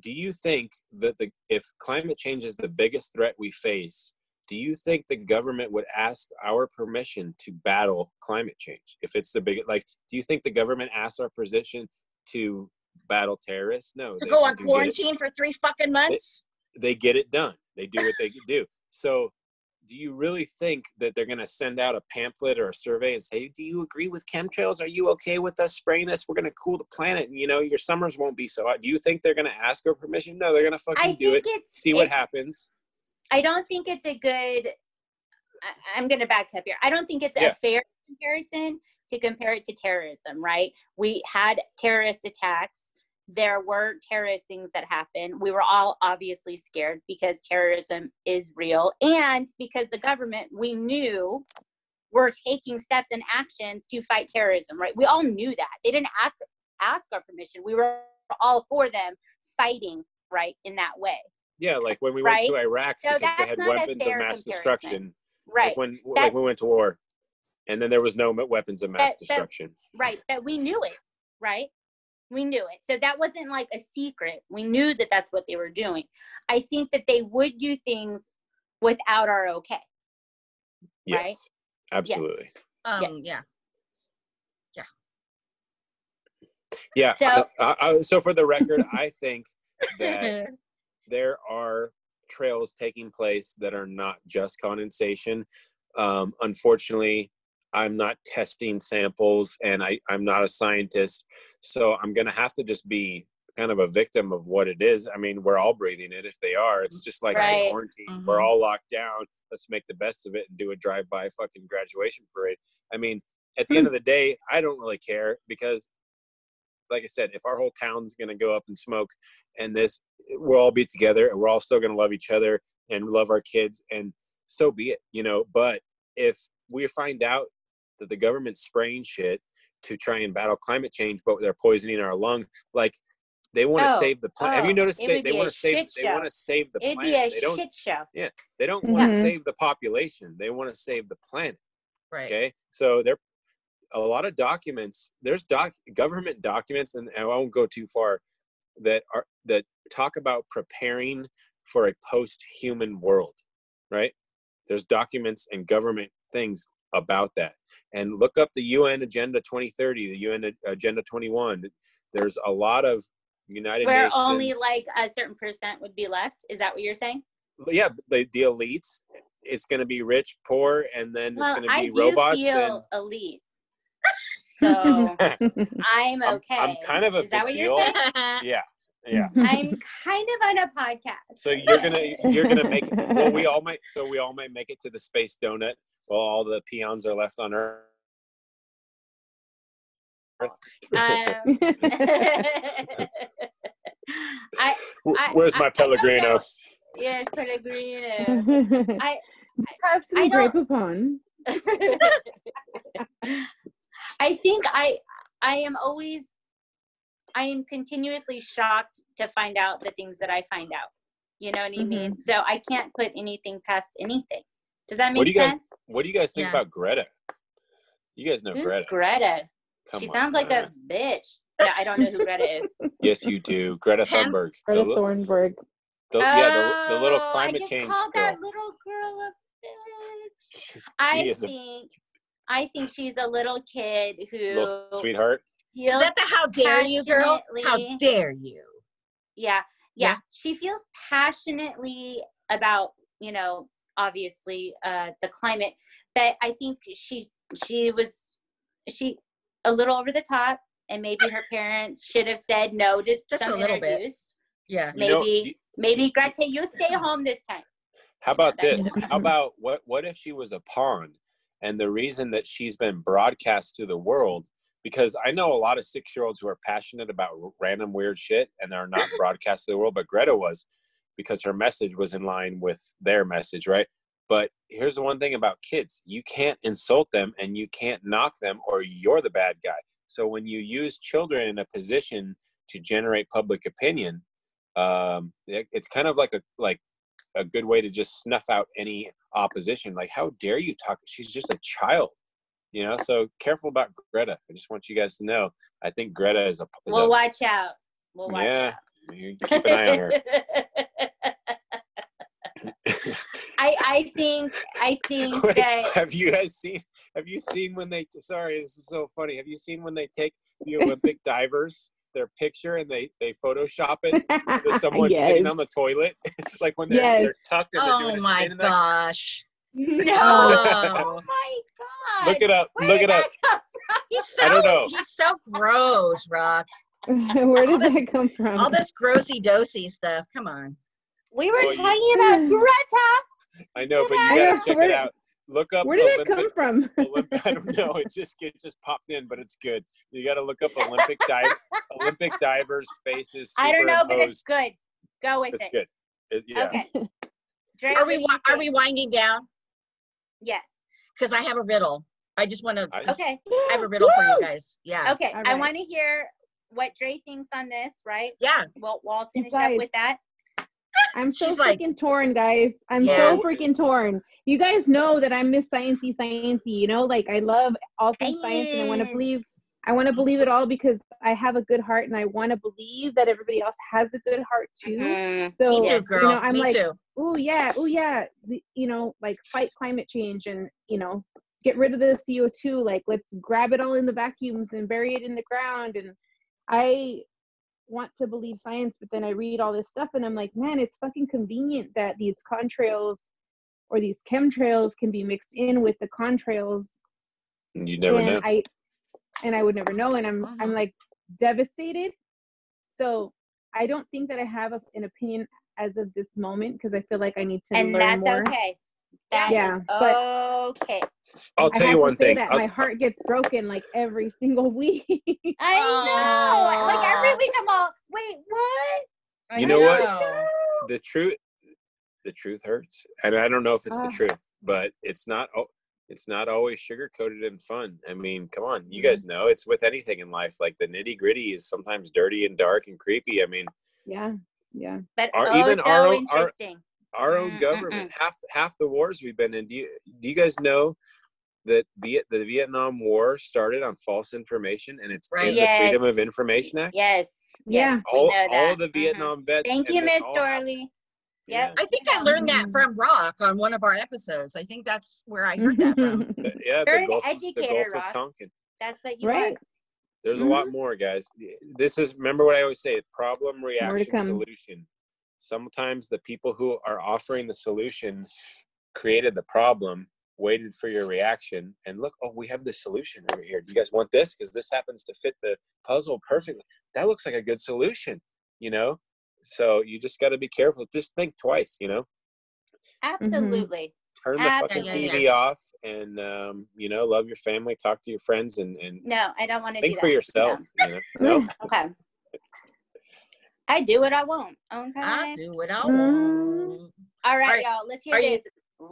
Speaker 5: do you think that the if climate change is the biggest threat we face, do you think the government would ask our permission to battle climate change? If it's the biggest, like, do you think the government asks our position to battle terrorists? No.
Speaker 4: To go on quarantine for three fucking months?
Speaker 5: they get it done. They do what they can do. So, do you really think that they're going to send out a pamphlet or a survey and say, "Do you agree with chemtrails? Are you okay with us spraying this? We're going to cool the planet, and you know your summers won't be so hot." Do you think they're going to ask our permission? No, they're going to fucking
Speaker 1: i
Speaker 5: do it. See what happens.
Speaker 1: I don't think it's a good. I, I'm going to back up here. I don't think it's
Speaker 5: Yeah.
Speaker 1: a fair comparison to compare it to terrorism. Right? We had terrorist attacks. There were terrorist things that happened. We were all obviously scared because terrorism is real, and because the government we knew were taking steps and actions to fight terrorism. Right? We all knew that they didn't ask ask our permission. We were all for them fighting right in that way.
Speaker 5: Yeah, like when we went to Iraq
Speaker 1: So
Speaker 5: because they had weapons of mass
Speaker 1: comparison.
Speaker 5: destruction.
Speaker 1: Right.
Speaker 5: Like when
Speaker 1: That-
Speaker 5: like we went to war, and then there was no weapons of mass
Speaker 1: That- that-
Speaker 5: destruction.
Speaker 1: right but we knew it right we knew it so that wasn't like a secret we knew that that's what they were doing i think that they would do things without our okay
Speaker 5: Yes,
Speaker 1: right?
Speaker 5: absolutely.
Speaker 4: Um,
Speaker 1: Yes.
Speaker 4: yeah.
Speaker 5: Yeah.
Speaker 1: So-
Speaker 5: uh, uh, uh, so for the record, I think that there are trails taking place that are not just condensation. Um, unfortunately, I'm not testing samples and I, I'm not a scientist. So I'm going to have to just be kind of a victim of what it is. I mean, we're all breathing it if they are. It's just like
Speaker 1: Right.
Speaker 5: the quarantine. We're
Speaker 4: Mhm.
Speaker 5: all locked down. Let's make the best of it and do a drive by fucking graduation parade. I mean, at the end of the day, I don't really care because like I said, if our whole town's going to go up and smoke and this, we'll all be together and we're all still going to love each other and love our kids. And so be it, you know. But if we find out that the government's spraying shit to try and battle climate change, but they're poisoning our lungs, like they want to
Speaker 1: Oh,
Speaker 5: save the planet. Have you
Speaker 1: oh,
Speaker 5: noticed they, they want to save
Speaker 1: shit
Speaker 5: they want to save the
Speaker 1: It'd be
Speaker 5: planet.
Speaker 1: a
Speaker 5: They don't
Speaker 1: shit show. Yeah.
Speaker 5: They don't want to
Speaker 3: Mhm.
Speaker 5: save the population. They want to save the planet.
Speaker 4: Right.
Speaker 5: Okay, so there a lot of documents. There's doc government documents, and I won't go too far that are that talk about preparing for a post-human world. Right? There's documents and government things about that. And look up the UN Agenda 2030, the UN Agenda 21. There's a lot of United
Speaker 1: Where
Speaker 5: Nations.
Speaker 1: only like a certain percent would be left. Is that what you're saying?
Speaker 5: yeah, the, the elites. It's going to be rich, poor, and then it's going to
Speaker 1: I
Speaker 5: be
Speaker 1: do
Speaker 5: robots. and
Speaker 1: elite. So I'm
Speaker 5: I'm-
Speaker 1: okay.
Speaker 5: I'm kind of a
Speaker 1: Is that what
Speaker 5: big
Speaker 1: you're saying?
Speaker 5: yeah, yeah.
Speaker 1: I'm kind of on a podcast.
Speaker 5: So you're gonna you're gonna make well we all might so we all might make it to the space donut while all the peons are left on Earth.
Speaker 1: Um, I I-
Speaker 5: Where's my
Speaker 1: I don't.
Speaker 5: Pellegrino?
Speaker 1: yes, Pellegrino. I
Speaker 3: Have some
Speaker 1: I
Speaker 3: grape
Speaker 1: don't-
Speaker 3: upon.
Speaker 1: I think I I am always I am continuously shocked to find out the things that I find out. You know what I
Speaker 3: Mm-hmm.
Speaker 1: mean? So I can't put anything past anything. Does that
Speaker 5: What do
Speaker 1: make
Speaker 5: you guys-
Speaker 1: sense?
Speaker 5: What do you guys think
Speaker 4: Yeah.
Speaker 5: about Greta? You guys know
Speaker 1: Who's
Speaker 5: Greta.
Speaker 1: Greta?
Speaker 5: Come
Speaker 1: she
Speaker 5: on,
Speaker 1: sounds like
Speaker 5: man.
Speaker 1: a bitch. Yeah, I don't know who Greta is.
Speaker 5: Yes, you do. Greta Thunberg. The,
Speaker 3: Greta
Speaker 5: li-
Speaker 3: Thornburg.
Speaker 5: the- yeah, the, the little
Speaker 1: Oh,
Speaker 5: climate
Speaker 1: I just
Speaker 5: change
Speaker 1: called
Speaker 5: girl.
Speaker 1: that little girl a bitch.
Speaker 5: She
Speaker 1: I
Speaker 5: is a
Speaker 1: think I think she's a little kid who
Speaker 5: little sweetheart.
Speaker 4: Is that the how dare you, girl? How dare you?
Speaker 1: yeah, yeah
Speaker 4: Yeah.
Speaker 1: she feels passionately about you know obviously uh the climate but i think she she was she a little over the top and maybe her parents should have said no to
Speaker 4: Just a
Speaker 1: some
Speaker 4: little bit.
Speaker 1: interviews
Speaker 4: Yeah.
Speaker 5: You know,
Speaker 1: maybe maybe greta you stay home this time
Speaker 5: How about this? How about what what if she was a pawn and the reason that she's been broadcast to the world because I know a lot of 6-year-olds who are passionate about random weird shit and they're not broadcast to the world but Greta was because her message was in line with their message, right? But here's the one thing about kids, you can't insult them and you can't knock them or you're the bad guy. So when you use children in a position to generate public opinion, um, it- it's kind of like a like a good way to just snuff out any opposition. Like, how dare you talk? She's just a child, you know. So careful about Greta. I just want you guys to know. I think Greta is a. Is
Speaker 1: we'll
Speaker 5: a
Speaker 1: watch out we'll watch
Speaker 5: Yeah,
Speaker 1: out
Speaker 5: you keep an eye on her.
Speaker 1: I I think I think
Speaker 5: Wait,
Speaker 1: that
Speaker 5: have you guys seen? Have you seen when they? Sorry, this is so funny. Have you seen when they take the Olympic divers their picture and they they Photoshop it? There's someone
Speaker 3: yes.
Speaker 5: sitting on the toilet, like when they're,
Speaker 3: Yes.
Speaker 5: they're tucked and they're doing
Speaker 4: Oh
Speaker 5: a
Speaker 4: my
Speaker 5: spin. and they're-
Speaker 4: gosh.
Speaker 1: no
Speaker 4: Oh.
Speaker 1: oh my god
Speaker 5: Look it up.
Speaker 1: Where
Speaker 5: look
Speaker 1: did
Speaker 5: it up.
Speaker 1: that come
Speaker 4: He's
Speaker 5: I
Speaker 4: so
Speaker 5: don't know.
Speaker 4: he's so gross, Rock.
Speaker 3: Where
Speaker 4: All
Speaker 3: did
Speaker 4: this-
Speaker 3: that come from?
Speaker 4: All this grossy dosy stuff. Come on.
Speaker 1: We were
Speaker 5: Well, you-
Speaker 1: talking about Greta.
Speaker 5: I know, but you gotta check it out. Look up
Speaker 3: Where did that come from?
Speaker 5: Olymp- I don't know. It just it just popped in, but it's good. You got to look up Olympic dive Olympic divers faces.
Speaker 1: I don't know, but it's good. Go with
Speaker 5: It's
Speaker 1: it.
Speaker 5: good. It- yeah.
Speaker 1: Okay. Dre,
Speaker 4: Are we
Speaker 1: do you
Speaker 4: wi- are we winding down?
Speaker 1: Yes.
Speaker 4: Because I have a riddle. I just want to.
Speaker 5: I-
Speaker 1: Okay.
Speaker 4: I have a riddle for you guys. Yeah.
Speaker 1: Okay.
Speaker 3: All
Speaker 1: I want to hear what Dre thinks on this, right?
Speaker 4: Yeah.
Speaker 1: We'll, we'll
Speaker 3: You
Speaker 1: finish up with that.
Speaker 3: I'm so
Speaker 4: She's like-
Speaker 3: freaking torn, guys. I'm
Speaker 4: Yeah.
Speaker 3: so freaking torn. You guys know that I'm Miss Sciencey Sciencey. You know, like I love all things science, and I want to believe. I want to believe it all because I have a good heart, and I want to believe that everybody else has a good heart too.
Speaker 1: Mhm.
Speaker 3: So
Speaker 4: too,
Speaker 3: you know, I'm
Speaker 4: Me
Speaker 3: like,
Speaker 4: too.
Speaker 3: oh yeah, oh yeah, you know, like fight climate change and you know, get rid of the CO2. Like let's grab it all in the vacuums and bury it in the ground. And I want to believe science, but then I read all this stuff and I'm like, man, it's fucking convenient that these contrails or these chemtrails can be mixed in with the contrails
Speaker 5: You never
Speaker 3: and
Speaker 5: know.
Speaker 3: I and I would never know, and I'm I'm
Speaker 4: Mhm.
Speaker 3: like devastated. So I don't think that I have a, an opinion as of this moment because I feel like I need to
Speaker 1: And
Speaker 3: learn
Speaker 1: that's
Speaker 3: more.
Speaker 1: okay. That
Speaker 3: Yeah,
Speaker 1: is
Speaker 3: but-
Speaker 1: okay.
Speaker 5: I'll
Speaker 3: I
Speaker 5: tell
Speaker 3: have
Speaker 5: you
Speaker 3: to
Speaker 5: one
Speaker 3: say
Speaker 5: thing.
Speaker 3: that
Speaker 5: I'll-
Speaker 3: my heart gets broken like every single week.
Speaker 1: I know. Like every week I'm all, wait, what?
Speaker 4: I
Speaker 5: You know what? the truth the truth hurts, and I don't know if it's the
Speaker 3: Ah.
Speaker 5: truth, but it's not. al- It's not always sugar coated and fun. I mean, come on, you
Speaker 3: Mhm.
Speaker 5: guys know it's with anything in life. Like the nitty gritty is sometimes dirty and dark and creepy. I mean,
Speaker 3: Yeah. Yeah.
Speaker 1: But
Speaker 5: Our-
Speaker 1: oh,
Speaker 5: even
Speaker 1: so
Speaker 5: our own- our-
Speaker 1: interesting.
Speaker 5: Our own
Speaker 1: Mm, mm,
Speaker 5: government, half half the wars we've been in. Do you do you guys know that Viet, the Vietnam War started on false information, and it's
Speaker 4: Right.
Speaker 5: in the Freedom of Information Act?
Speaker 1: yes.
Speaker 3: Yeah.
Speaker 1: Yes,
Speaker 5: all, all
Speaker 1: that.
Speaker 5: of the
Speaker 1: Mhm.
Speaker 5: Vietnam vets.
Speaker 1: Thank you,
Speaker 5: this
Speaker 1: Miss
Speaker 5: all happened-
Speaker 1: Dorley.
Speaker 5: Yeah.
Speaker 1: Yep.
Speaker 4: I think I learned that from Rock on one of our episodes. I think that's where I heard that from.
Speaker 5: The- yeah,
Speaker 1: You're
Speaker 5: the
Speaker 1: an
Speaker 5: Gulf, the
Speaker 1: educator,
Speaker 5: Gulf of Tonkin.
Speaker 1: That's what you
Speaker 3: Right.
Speaker 1: are.
Speaker 5: There's a lot more, guys. This is remember what I always say: problem, reaction, solution. Sometimes the people who are offering the solution created the problem, waited for your reaction, and look, oh, we have the solution over here. Do you guys want this? Because this happens to fit the puzzle perfectly. That looks like a good solution, you know. So you just got to be careful. Just think twice, you know.
Speaker 1: Absolutely.
Speaker 5: Turn the
Speaker 1: Ab-
Speaker 5: fucking
Speaker 4: Yeah, yeah,
Speaker 5: TV off, and um, you know, love your family, talk to your friends, and and
Speaker 1: No, I don't want to do
Speaker 5: think
Speaker 1: that.
Speaker 5: for yourself. You know? No?
Speaker 1: No. Okay. I do what I want. Okay.
Speaker 4: I do what I
Speaker 3: Mm.
Speaker 4: want.
Speaker 1: All right, y'all. Let's hear
Speaker 4: are you-
Speaker 1: this.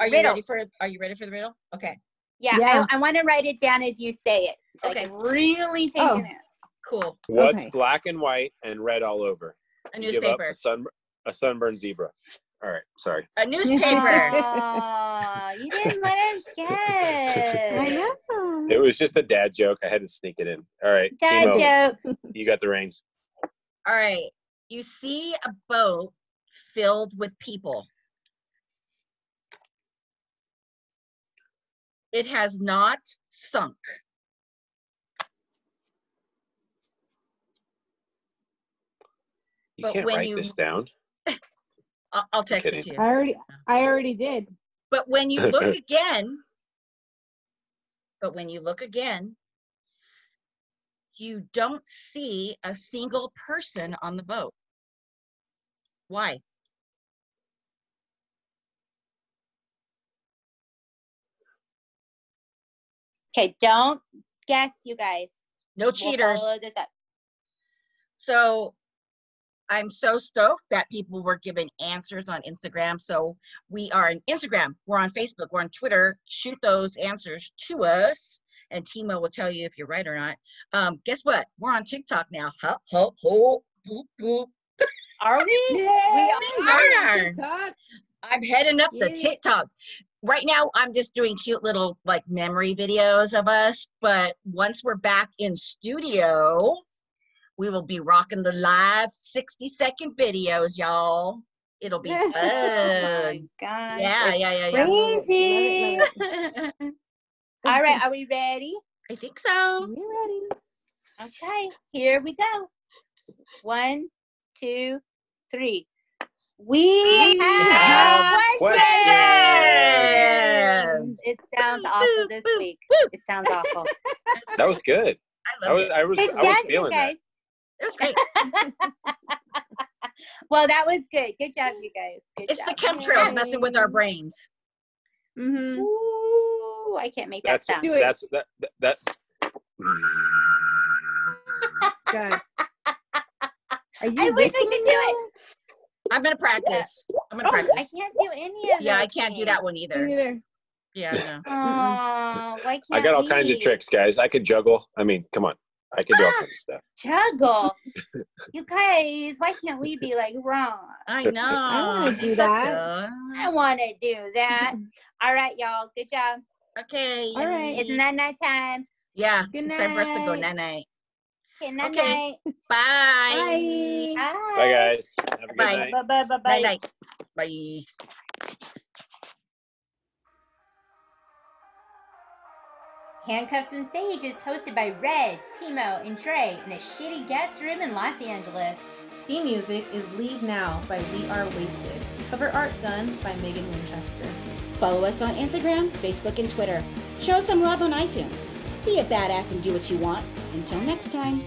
Speaker 4: Are you ready for are you ready for the riddle? Okay,
Speaker 1: Yeah,
Speaker 3: Yeah.
Speaker 1: I, I want to write it down as you say it, so
Speaker 4: Okay.
Speaker 1: I can really think
Speaker 3: Oh.
Speaker 1: it in.
Speaker 4: cool.
Speaker 5: What's
Speaker 3: Okay.
Speaker 5: black and white and red all over?
Speaker 4: A
Speaker 5: You give up
Speaker 4: newspaper.
Speaker 5: a sun a sunburned zebra. All right, sorry.
Speaker 4: A newspaper.
Speaker 1: Aw, you didn't let us guess.
Speaker 3: I know.
Speaker 5: It was just a dad joke. I had to sneak it in. All right,
Speaker 1: Dad
Speaker 5: Timo,
Speaker 1: joke.
Speaker 5: you got the reins.
Speaker 4: All right. You see a boat filled with people. It has not sunk.
Speaker 5: You
Speaker 4: But
Speaker 5: can't
Speaker 4: when
Speaker 5: write
Speaker 4: you-
Speaker 5: this down.
Speaker 4: I'll, I'll text it to you.
Speaker 3: I already I already did.
Speaker 4: But when you look again, but when you look again, you don't see a single person on the boat. Why?
Speaker 1: Okay, don't guess, you guys.
Speaker 4: No
Speaker 1: We'll
Speaker 4: cheaters.
Speaker 1: up.
Speaker 4: So I'm so stoked that people were giving answers on Instagram. So we are on Instagram, we're on Facebook, we're on Twitter. Shoot those answers to us, and Timo will tell you if you're right or not. Um, guess what? We're on TikTok now. Ho, ho, ho, boop, boop.
Speaker 1: Are we?
Speaker 3: Yeah,
Speaker 4: We are.
Speaker 3: TikTok.
Speaker 4: I'm heading up the TikTok. Right now, I'm just doing cute little like memory videos of us. But once we're back in studio, we will be rocking the live 60 second videos, y'all. It'll be
Speaker 3: Oh
Speaker 4: fun.
Speaker 1: Oh my gosh.
Speaker 4: yeah,
Speaker 1: it's
Speaker 4: yeah, yeah, yeah.
Speaker 1: Crazy.
Speaker 3: Love it, love it.
Speaker 1: All right, are we ready?
Speaker 4: I think so.
Speaker 3: You ready?
Speaker 1: Okay, here we go. One, two, three. We,
Speaker 3: We
Speaker 1: have,
Speaker 5: have
Speaker 1: questions.
Speaker 4: questions.
Speaker 1: It sounds
Speaker 4: Woo,
Speaker 1: awful this
Speaker 4: woo,
Speaker 1: week.
Speaker 4: woo.
Speaker 1: It sounds awful.
Speaker 5: That was good.
Speaker 4: I
Speaker 5: I was
Speaker 4: it.
Speaker 5: I was I was feeling that.
Speaker 4: It was great.
Speaker 1: Well, that was good. Good job, you guys. Good
Speaker 4: It's the chemtrails messing with our brains.
Speaker 3: Mm-hmm.
Speaker 1: Ooh, I can't make that sound.
Speaker 3: Do it.
Speaker 5: that's that, that that's
Speaker 3: God. Are you
Speaker 1: I wish I could
Speaker 3: whistling
Speaker 1: do
Speaker 3: now?
Speaker 1: it.
Speaker 4: I'm gonna practice. I'm gonna
Speaker 3: Oh,
Speaker 1: I can't do any of
Speaker 4: Yeah, I can't do that one
Speaker 3: Me
Speaker 4: either. Yeah, I know.
Speaker 1: Oh, why can't
Speaker 5: I got all kinds of tricks, guys. I could juggle. I mean, come on. I could do all
Speaker 1: Ah.
Speaker 5: kinds of stuff.
Speaker 1: Juggle. you guys, why can't we be like Ron?
Speaker 4: I know.
Speaker 3: I wanna do that.
Speaker 1: I want to do that. All right, y'all. Good job.
Speaker 4: Okay.
Speaker 3: All right.
Speaker 1: It's night night time.
Speaker 4: Yeah.
Speaker 3: Good
Speaker 4: it's time for us to go
Speaker 3: night.
Speaker 4: night night.
Speaker 1: Okay, night
Speaker 4: Okay.
Speaker 1: night.
Speaker 4: Bye.
Speaker 3: Bye.
Speaker 1: Bye.
Speaker 5: Bye, guys. Have a good
Speaker 4: Bye.
Speaker 5: night.
Speaker 1: Bye bye bye bye.
Speaker 4: Night night. Bye.
Speaker 1: Handcuffs and Sage is hosted by Red, Timo, and Dre in a shitty guest room in Los Angeles.
Speaker 2: Theme music is Leave Now by We Are Wasted. Cover art done by Megan Winchester. Follow us on Instagram, Facebook, and Twitter. Show some love on iTunes. Be a badass and do what you want. Until next time.